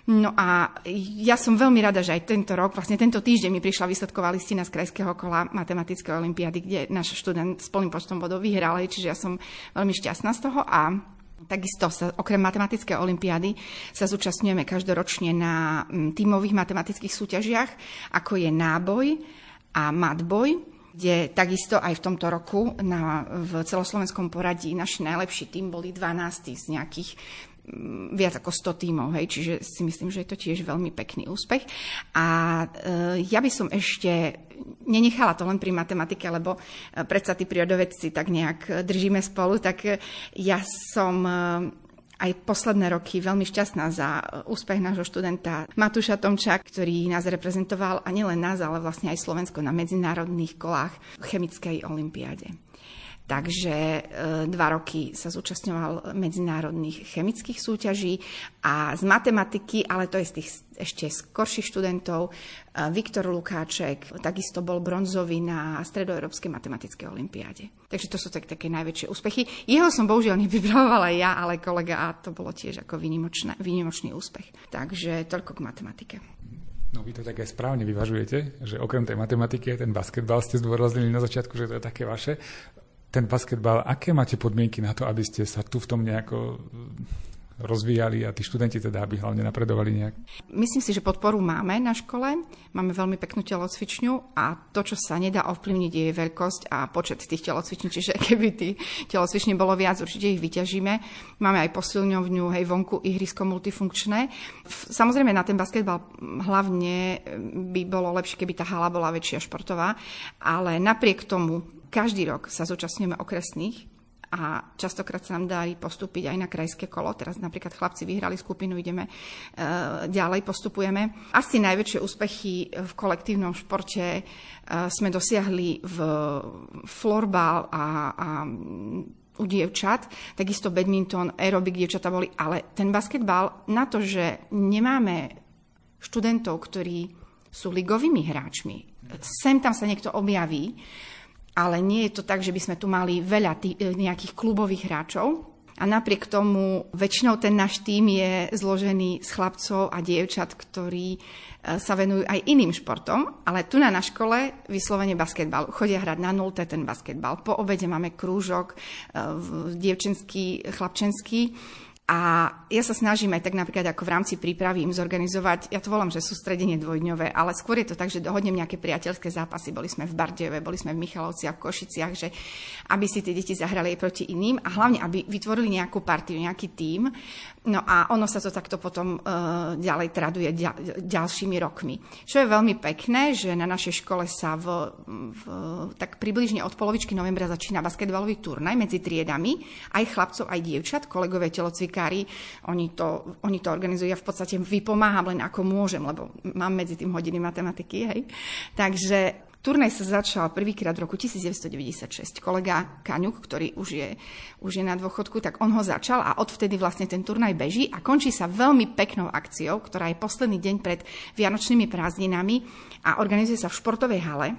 Speaker 17: No a ja som veľmi rada, že aj tento rok, vlastne tento týždeň mi prišla výsledková listina z krajského kola matematickej olimpiady, kde náš študent s plným počtom bodov vyhral, čiže ja som veľmi šťastná z toho a Takisto sa, okrem matematickej olimpiády sa zúčastňujeme každoročne na mm, tímových matematických súťažiach, ako je náboj a matboj, kde takisto aj v tomto roku na, v celoslovenskom poradí naši najlepší tým boli 12 z nejakých viac ako 100 tímov, hej, čiže si myslím, že je to tiež veľmi pekný úspech. A e, ja by som ešte nenechala to len pri matematike, lebo e, predsa tí prírodovedci tak nejak držíme spolu, tak e, ja som e, aj posledné roky veľmi šťastná za úspech nášho študenta Matúša Tomča, ktorý nás reprezentoval a nielen nás, ale vlastne aj Slovensko na medzinárodných kolách v chemickej olimpiáde. Takže e, dva roky sa zúčastňoval medzinárodných chemických súťaží a z matematiky, ale to je z tých ešte skorších študentov, e, Viktor Lukáček takisto bol bronzový na Stredoeurópskej matematickej olimpiáde. Takže to sú tak, také najväčšie úspechy. Jeho som bohužiaľ nevybravovala ja, ale kolega a to bolo tiež ako výnimočný úspech. Takže toľko k matematike.
Speaker 1: No vy to tak aj správne vyvažujete, že okrem tej matematiky ten basketbal ste zdôraznili na začiatku, že to je také vaše ten basketbal, aké máte podmienky na to, aby ste sa tu v tom nejako rozvíjali a tí študenti teda, aby hlavne napredovali nejak?
Speaker 17: Myslím si, že podporu máme na škole. Máme veľmi peknú telocvičňu a to, čo sa nedá ovplyvniť, je veľkosť a počet tých telocviční. Čiže *laughs* keby tých telocviční bolo viac, určite ich vyťažíme. Máme aj posilňovňu, hej, vonku ihrisko multifunkčné. Samozrejme na ten basketbal hlavne by bolo lepšie, keby tá hala bola väčšia športová, ale napriek tomu každý rok sa zúčastňujeme okresných a častokrát sa nám darí postúpiť aj na krajské kolo. Teraz napríklad chlapci vyhrali skupinu, ideme e, ďalej, postupujeme. Asi najväčšie úspechy v kolektívnom športe e, sme dosiahli v florbal a, a u dievčat, takisto badminton, aerobik dievčata boli, ale ten basketbal na to, že nemáme študentov, ktorí sú ligovými hráčmi, sem tam sa niekto objaví, ale nie je to tak, že by sme tu mali veľa tý, e, nejakých klubových hráčov. A napriek tomu väčšinou ten náš tým je zložený z chlapcov a dievčat, ktorí e, sa venujú aj iným športom, ale tu na, na škole vyslovene basketbal. Chodia hrať na nulte ten basketbal. Po obede máme krúžok, e, dievčenský, chlapčenský a ja sa snažím aj tak napríklad ako v rámci prípravy im zorganizovať, ja to volám, že sústredenie dvojdňové, ale skôr je to tak, že dohodnem nejaké priateľské zápasy. Boli sme v Bardejove, boli sme v Michalovciach, v Košiciach, že aby si tie deti zahrali aj proti iným a hlavne, aby vytvorili nejakú partiu, nejaký tím. No a ono sa to takto potom uh, ďalej traduje ďal, ďalšími rokmi. Čo je veľmi pekné, že na našej škole sa v, v, tak približne od polovičky novembra začína basketbalový turnaj medzi triedami, aj chlapcov, aj dievčat, kolegové telocvika lekári, oni to, oni to organizujú, ja v podstate vypomáham len ako môžem, lebo mám medzi tým hodiny matematiky, hej. Takže Turnaj sa začal prvýkrát v roku 1996. Kolega Kaňuk, ktorý už je, už je na dôchodku, tak on ho začal a odvtedy vlastne ten turnaj beží a končí sa veľmi peknou akciou, ktorá je posledný deň pred Vianočnými prázdninami a organizuje sa v športovej hale,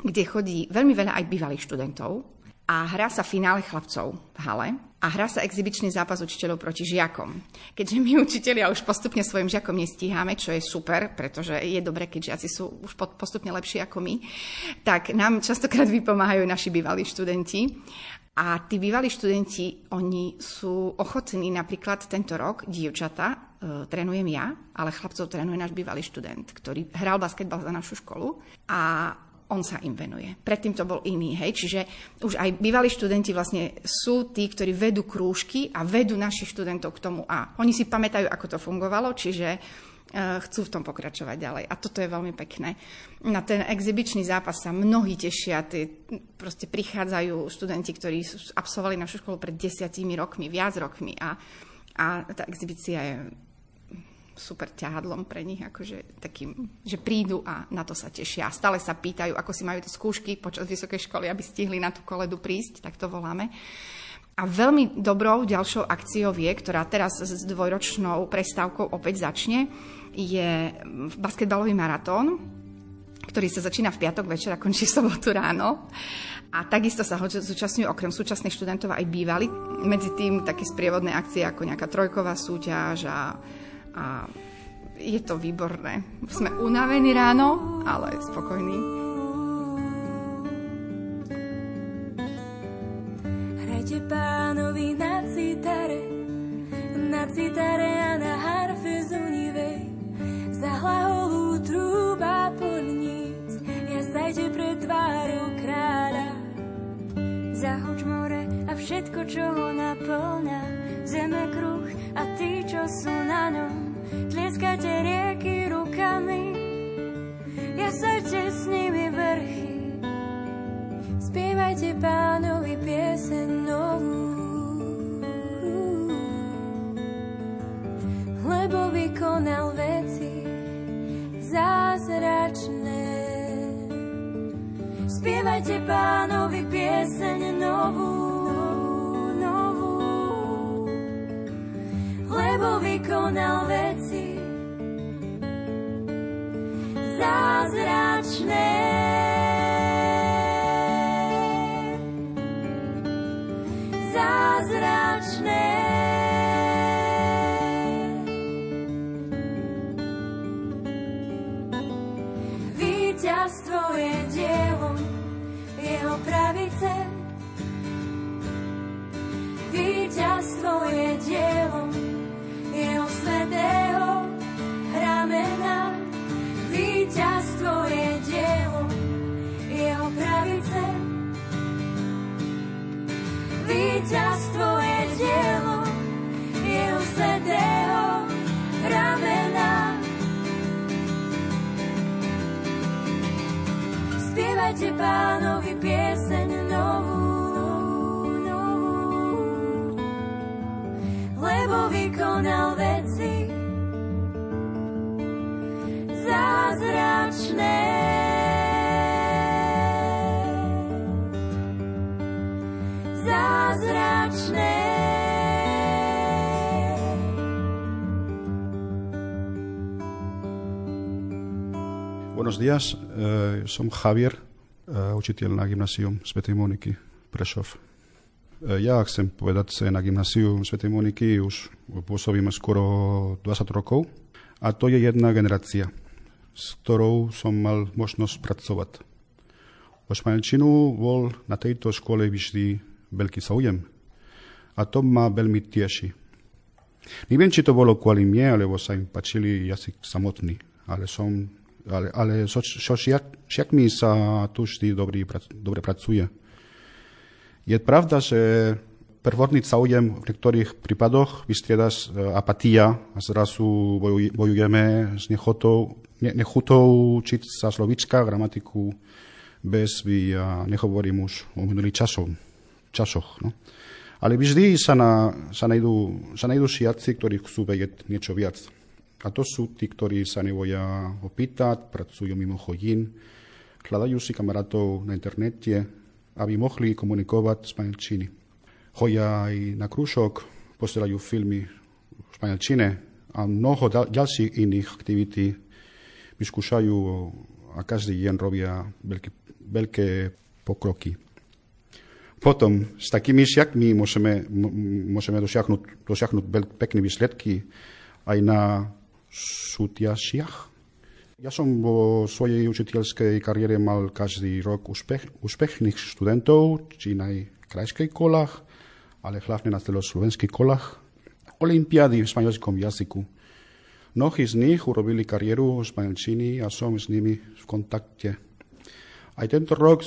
Speaker 17: kde chodí veľmi veľa aj bývalých študentov a hrá sa finále chlapcov v hale a hrá sa exibičný zápas učiteľov proti žiakom. Keďže my učiteľia už postupne svojim žiakom nestíhame, čo je super, pretože je dobre, keď žiaci sú už postupne lepší ako my, tak nám častokrát vypomáhajú naši bývalí študenti. A tí bývalí študenti, oni sú ochotní napríklad tento rok, dievčata, e, trénujem ja, ale chlapcov trénuje náš bývalý študent, ktorý hral basketbal za našu školu. A on sa im venuje. Predtým to bol iný, hej. Čiže už aj bývalí študenti vlastne sú tí, ktorí vedú krúžky a vedú našich študentov k tomu a oni si pamätajú, ako to fungovalo, čiže uh, chcú v tom pokračovať ďalej. A toto je veľmi pekné. Na ten exibičný zápas sa mnohí tešia. Tí, proste prichádzajú študenti, ktorí absolvovali našu školu pred desiatimi rokmi, viac rokmi a, a tá exibícia je super ťahadlom pre nich, akože takým, že prídu a na to sa tešia. Stále sa pýtajú, ako si majú tie skúšky počas vysokej školy, aby stihli na tú koledu prísť, tak to voláme. A veľmi dobrou ďalšou akciou je, ktorá teraz s dvojročnou prestávkou opäť začne, je basketbalový maratón, ktorý sa začína v piatok večer a končí v sobotu ráno. A takisto sa ho zúčastňujú okrem súčasných študentov aj bývali. Medzi tým také sprievodné akcie ako nejaká trojková súťaž a a je to výborné. Sme unavení ráno, ale spokojní.
Speaker 16: Hrajte pánovi na citare, na citare a na harfe zunivej, za hlaholu trúba podníc, jazdajte pred tvárou kráľa. Zahoď more a všetko, čo ho naplňa, zeme kruh a tí, čo sú na ňom, tlieskajte rieky rukami, jasajte s nimi vrchy, spievajte pánovi pieseň novú. Lebo vykonal veci zázračné. Spievajte pánovi pieseň novú, novú, lebo vykonal veci Zázračné. Spievajte pánovi pieseň novú, novú, lebo vykonal veci zázračné. Zázračné.
Speaker 18: Buenos días, eh, som Javier, učiteľ na gymnázium Sv. Moniky Prešov. Eh, ja chcem povedať, že na gymnáziu Sv. Moniky už pôsobíme skoro 20 rokov a to je jedna generácia, s ktorou som mal možnosť pracovať. O španielčinu bol na tejto škole vždy veľký záujem a to ma veľmi teší. Neviem, či to bolo kvôli mne, alebo sa im páčili jazyk samotný, ale som ale, ale šiak, šiakmi sa tu vždy dobrý, dobre pracuje. Je pravda, že prvotný záujem v niektorých prípadoch vystrieda apatia a zrazu bojuj, bojujeme s nechotou, ne, nechutou učiť sa slovička, gramatiku bez by, ja nehovorím už o minulých časov, časoch. No. Ale vždy sa, na, sa, najdú, sa najdú šiaci, ktorí chcú vedieť niečo viac. A to sú tí, ktorí sa neboja opýtať, pracujú mimo chodín, hľadajú si kamarátov na internete, aby mohli komunikovať v španielčine. Chodia aj na krúžok, posielajú filmy v španielčine a mnoho ďalších iných aktivity vyskúšajú a každý deň robia veľké, veľké pokroky. Potom s takými šiakmi môžeme, môžeme dosiahnuť, dosiahnuť pekné výsledky aj na súťažiach. Ja som vo svojej učiteľskej kariére mal každý rok úspech, úspešných študentov, či na krajských kolách, ale hlavne na celoslovenských kolách. Olympiády v španielskom jazyku. Mnohí z nich urobili kariéru v španielčiny a som s nimi v kontakte. Aj tento rok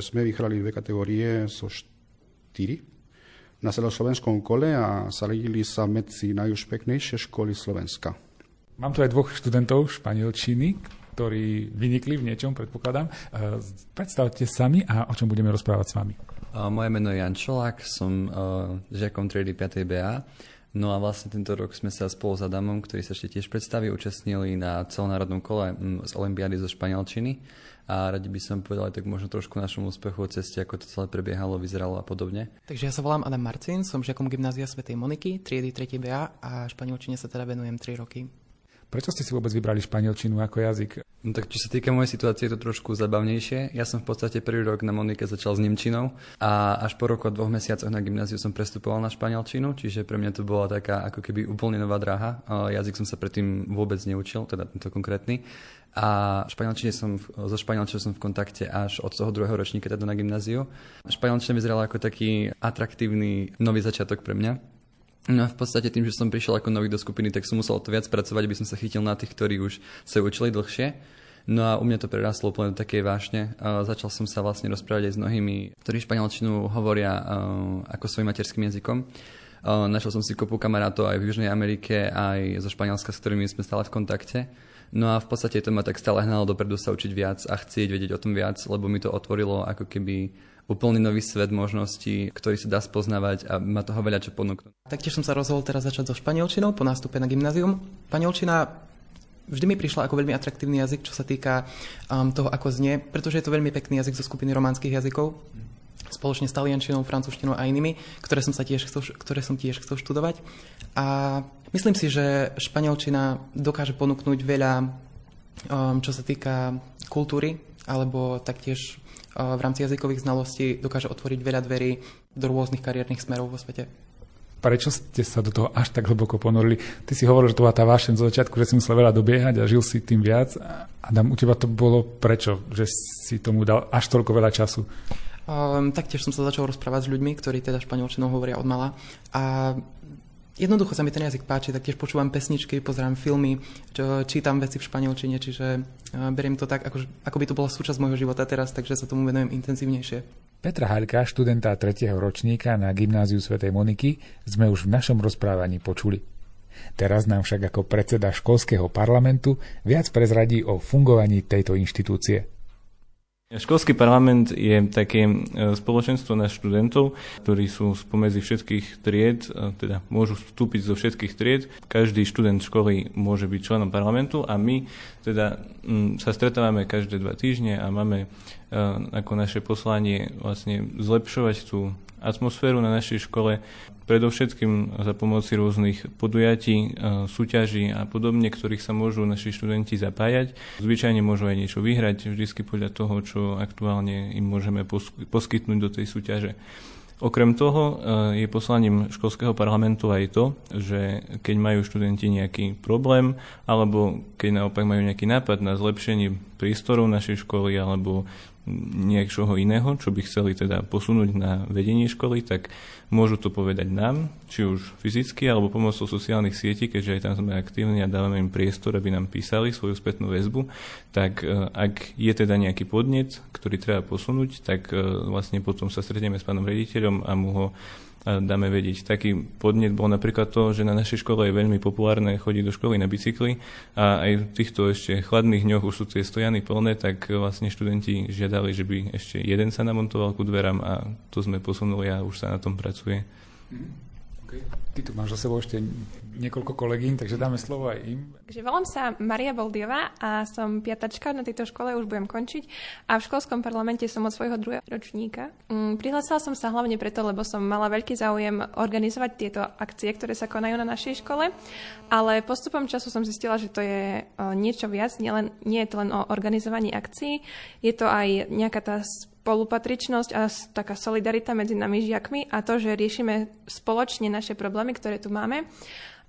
Speaker 18: sme vyhrali dve kategórie zo štyri na celoslovenskom kole a zaradili sa medzi najúspešnejšie školy Slovenska.
Speaker 1: Mám tu aj dvoch študentov španielčiny, ktorí vynikli v niečom, predpokladám. Predstavte sami a o čom budeme rozprávať s vami.
Speaker 19: Moje meno je Jan Čolák, som žiakom triedy 5. BA. No a vlastne tento rok sme sa spolu s Adamom, ktorý sa ešte tiež predstaví, účastnili na celonárodnom kole z Olympiády zo španielčiny. A radi by som povedal aj tak možno trošku našom úspechu o ceste, ako to celé prebiehalo, vyzeralo a podobne.
Speaker 20: Takže ja sa volám Adam Marcin, som žiakom gymnázia Sv. Moniky, triedy 3. BA a španielčine sa teda venujem 3 roky.
Speaker 1: Prečo ste si vôbec vybrali španielčinu ako jazyk?
Speaker 19: No tak čo sa týka mojej situácie, je to trošku zabavnejšie. Ja som v podstate prvý rok na Monike začal s Nemčinou a až po roku a dvoch mesiacoch na gymnáziu som prestupoval na španielčinu, čiže pre mňa to bola taká ako keby úplne nová dráha. Jazyk som sa predtým vôbec neučil, teda tento konkrétny. A španielčine som, so španielčinou som v kontakte až od toho druhého ročníka teda na gymnáziu. Španielčina vyzerala ako taký atraktívny nový začiatok pre mňa. No a v podstate tým, že som prišiel ako nový do skupiny, tak som musel to viac pracovať, aby som sa chytil na tých, ktorí už sa učili dlhšie. No a u mňa to prerastlo úplne do takej vášne. Uh, začal som sa vlastne rozprávať aj s mnohými, ktorí španielčinu hovoria uh, ako svojim materským jazykom. Uh, našiel som si kopu kamarátov aj v Južnej Amerike, aj zo Španielska, s ktorými sme stále v kontakte. No a v podstate to ma tak stále hnalo dopredu sa učiť viac a chcieť vedieť o tom viac, lebo mi to otvorilo ako keby úplný nový svet možností, ktorý sa dá spoznávať a má toho veľa čo ponúknuť.
Speaker 8: Taktiež som sa rozhodol teraz začať so španielčinou po nástupe na gymnázium. Španielčina vždy mi prišla ako veľmi atraktívny jazyk, čo sa týka um, toho, ako znie, pretože je to veľmi pekný jazyk zo skupiny románskych jazykov, spoločne s taliančinou, francúzštinou a inými, ktoré som, sa tiež chcel, ktoré som tiež chcel študovať. A myslím si, že španielčina dokáže ponúknuť veľa, um, čo sa týka kultúry, alebo taktiež v rámci jazykových znalostí dokáže otvoriť veľa dverí do rôznych kariérnych smerov vo svete.
Speaker 1: Prečo ste sa do toho až tak hlboko ponorili? Ty si hovoril, že to bola tá vášeň zo začiatku, že si musel veľa dobiehať a žil si tým viac. Adam, u teba to bolo prečo, že si tomu dal až toľko veľa času?
Speaker 8: Um, taktiež som sa začal rozprávať s ľuďmi, ktorí teda španielčinou hovoria od mala. A Jednoducho sa mi ten jazyk páči, taktiež počúvam pesničky, pozerám filmy, čo, čítam veci v španielčine, čiže beriem to tak, ako, ako by to bola súčasť môjho života teraz, takže sa tomu venujem intenzívnejšie.
Speaker 1: Petra Haľka, študenta 3. ročníka na Gymnáziu svätej Moniky, sme už v našom rozprávaní počuli. Teraz nám však ako predseda školského parlamentu viac prezradí o fungovaní tejto inštitúcie.
Speaker 15: Školský parlament je také e, spoločenstvo na študentov, ktorí sú spomedzi všetkých tried, e, teda môžu vstúpiť zo všetkých tried. Každý študent školy môže byť členom parlamentu a my teda sa stretávame každé dva týždne a máme e, ako naše poslanie vlastne zlepšovať tú atmosféru na našej škole, predovšetkým za pomoci rôznych podujatí, e, súťaží a podobne, ktorých sa môžu naši študenti zapájať. Zvyčajne môžu aj niečo vyhrať, vždy podľa toho, čo aktuálne im môžeme poskytnúť do tej súťaže. Okrem toho e, je poslaním školského parlamentu aj to, že keď majú študenti nejaký problém, alebo keď naopak majú nejaký nápad na zlepšenie prístorov našej školy, alebo niečoho iného, čo by chceli teda posunúť na vedenie školy, tak môžu to povedať nám, či už fyzicky alebo pomocou sociálnych sietí, keďže aj tam sme aktívni a dávame im priestor, aby nám písali svoju spätnú väzbu, tak e, ak je teda nejaký podnet, ktorý treba posunúť, tak e, vlastne potom sa stretneme s pánom rediteľom a mu ho dáme vedieť. Taký podnet bol napríklad to, že na našej škole je veľmi populárne chodiť do školy na bicykli a aj v týchto ešte chladných dňoch už sú tie stojany plné, tak vlastne študenti žiadali, že by ešte jeden sa namontoval ku dverám a to sme posunuli a už sa na tom pracuje.
Speaker 1: Okay. Ty tu máš za sebou ešte niekoľko kolegín, takže dáme slovo aj im.
Speaker 20: Takže volám sa Maria Boldiová a som piatačka na tejto škole, už budem končiť. A v školskom parlamente som od svojho druhého ročníka. Mm, prihlásila som sa hlavne preto, lebo som mala veľký záujem organizovať tieto akcie, ktoré sa konajú na našej škole, ale postupom času som zistila, že to je niečo viac, nie, len, nie je to len o organizovaní akcií, je to aj nejaká tá spolupatričnosť a taká solidarita medzi nami žiakmi a to, že riešime spoločne naše problémy, ktoré tu máme.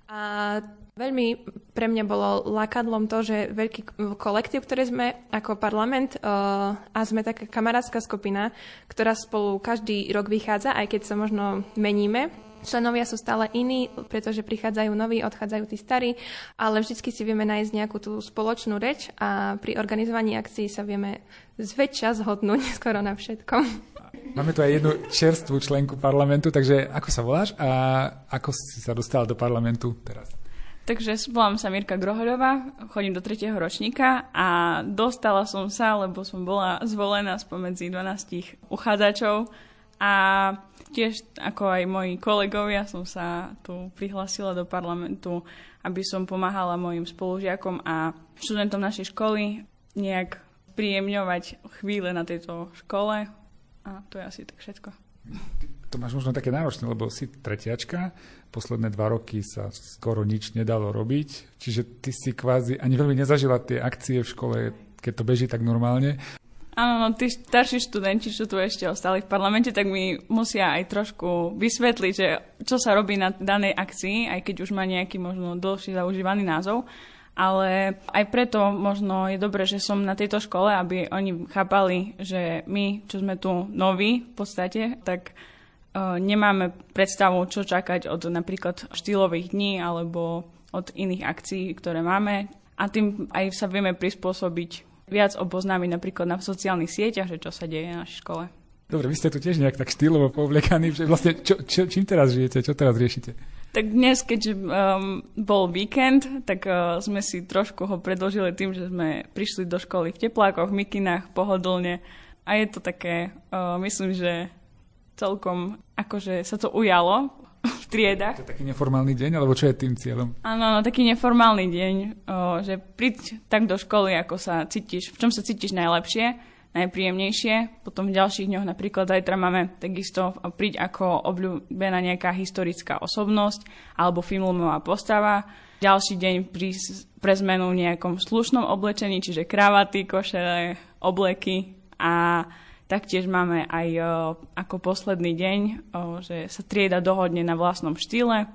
Speaker 20: A veľmi pre mňa bolo lákadlom to, že veľký kolektív, ktorý sme ako parlament uh, a sme taká kamarátska skupina, ktorá spolu každý rok vychádza, aj keď sa možno meníme, Členovia sú stále iní, pretože prichádzajú noví, odchádzajú tí starí, ale vždycky si vieme nájsť nejakú tú spoločnú reč a pri organizovaní akcií sa vieme zväčša zhodnúť *laughs* skoro na všetkom.
Speaker 1: Máme tu aj jednu čerstvú členku parlamentu, takže ako sa voláš a ako si sa dostala do parlamentu teraz?
Speaker 21: Takže volám sa Mirka Grohoľová, chodím do 3. ročníka a dostala som sa, lebo som bola zvolená spomedzi 12 uchádzačov a tiež ako aj moji kolegovia som sa tu prihlasila do parlamentu, aby som pomáhala mojim spolužiakom a študentom našej školy nejak príjemňovať chvíle na tejto škole a to je asi tak všetko.
Speaker 1: To máš možno také náročné, lebo si tretiačka, posledné dva roky sa skoro nič nedalo robiť, čiže ty si kvázi ani veľmi nezažila tie akcie v škole, keď to beží tak normálne.
Speaker 21: Áno, no tí starší študenti, čo tu ešte ostali v parlamente, tak mi musia aj trošku vysvetliť, že čo sa robí na danej akcii, aj keď už má nejaký možno dlhší zaužívaný názov. Ale aj preto možno je dobré, že som na tejto škole, aby oni chápali, že my, čo sme tu noví v podstate, tak uh, nemáme predstavu, čo čakať od napríklad štýlových dní alebo od iných akcií, ktoré máme. A tým aj sa vieme prispôsobiť viac oboznámiť napríklad na sociálnych sieťach, že čo sa deje na našej škole.
Speaker 1: Dobre, vy ste tu tiež nejak tak štýlovo povlekaní, že vlastne čo, čo, čím teraz žijete, čo teraz riešite?
Speaker 21: Tak dnes, keď um, bol víkend, tak uh, sme si trošku ho predložili tým, že sme prišli do školy v teplákoch, v mikinách, pohodlne a je to také, uh, myslím, že celkom akože sa to ujalo *laughs* v triedach.
Speaker 1: To je taký neformálny deň, alebo čo je tým cieľom?
Speaker 21: Áno, no, taký neformálny deň, o, že príď tak do školy, ako sa cítiš, v čom sa cítiš najlepšie, najpríjemnejšie. Potom v ďalších dňoch napríklad zajtra máme takisto príď ako obľúbená nejaká historická osobnosť alebo filmová postava. Ďalší deň prísť pre zmenu v nejakom slušnom oblečení, čiže kravaty, košele, obleky a Taktiež máme aj ako posledný deň, že sa trieda dohodne na vlastnom štýle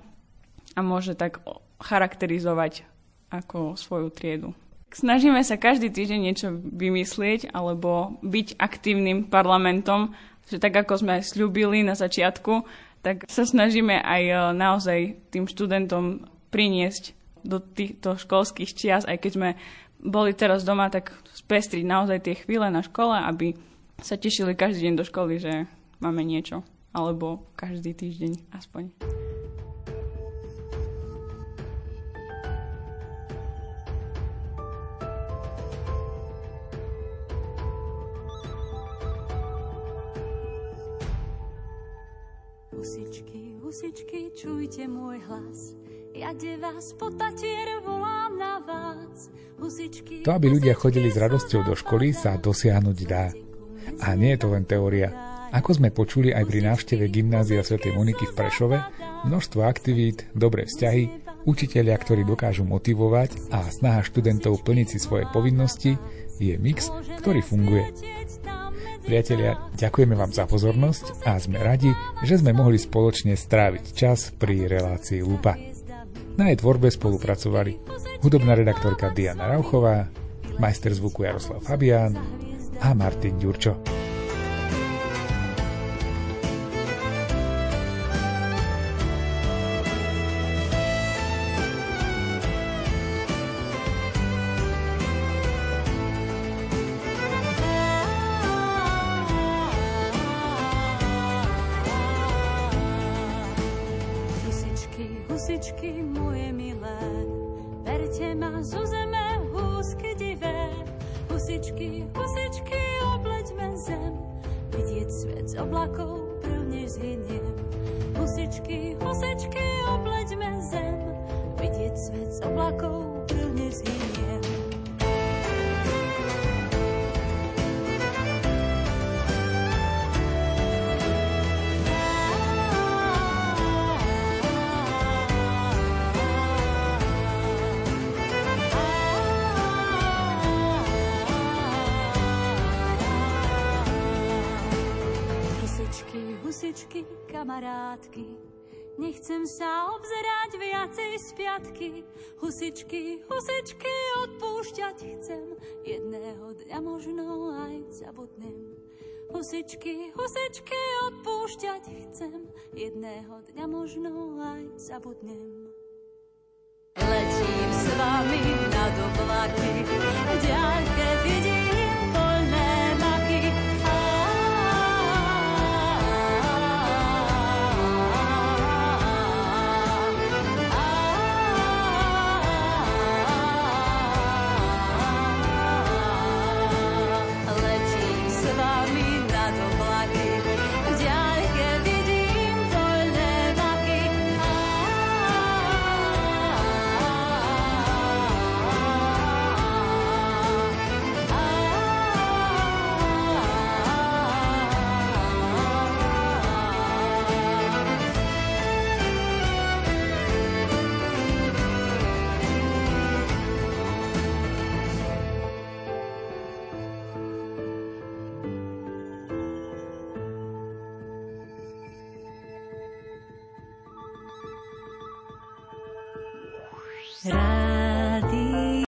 Speaker 21: a môže tak charakterizovať ako svoju triedu. Snažíme sa každý týždeň niečo vymyslieť alebo byť aktívnym parlamentom, že tak ako sme slúbili na začiatku, tak sa snažíme aj naozaj tým študentom priniesť do týchto školských čias, aj keď sme boli teraz doma, tak spestriť naozaj tie chvíle na škole, aby sa tešili každý deň do školy, že máme niečo. Alebo každý týždeň aspoň.
Speaker 16: Husičky, husičky, čujte môj hlas. Ja de vás po tatier volám na vás. Husičky,
Speaker 1: to, aby ľudia chodili s radosťou do školy, sa dosiahnuť dá. A nie je to len teória. Ako sme počuli aj pri návšteve Gymnázia Sv. Moniky v Prešove, množstvo aktivít, dobré vzťahy, učitelia, ktorí dokážu motivovať a snaha študentov plniť si svoje povinnosti je mix, ktorý funguje. Priatelia, ďakujeme vám za pozornosť a sme radi, že sme mohli spoločne stráviť čas pri relácii Lupa. Na jej tvorbe spolupracovali hudobná redaktorka Diana Rauchová, majster zvuku Jaroslav Fabián, a Martin Ďurčo.
Speaker 16: Nechcem sa obzerať viacej z husičky, husičky odpúšťať chcem, jedného dňa možno aj zabudnem. Husičky, husičky odpúšťať chcem, jedného dňa možno aj zabudnem. Letím s vami na oblaky, ďalke vidím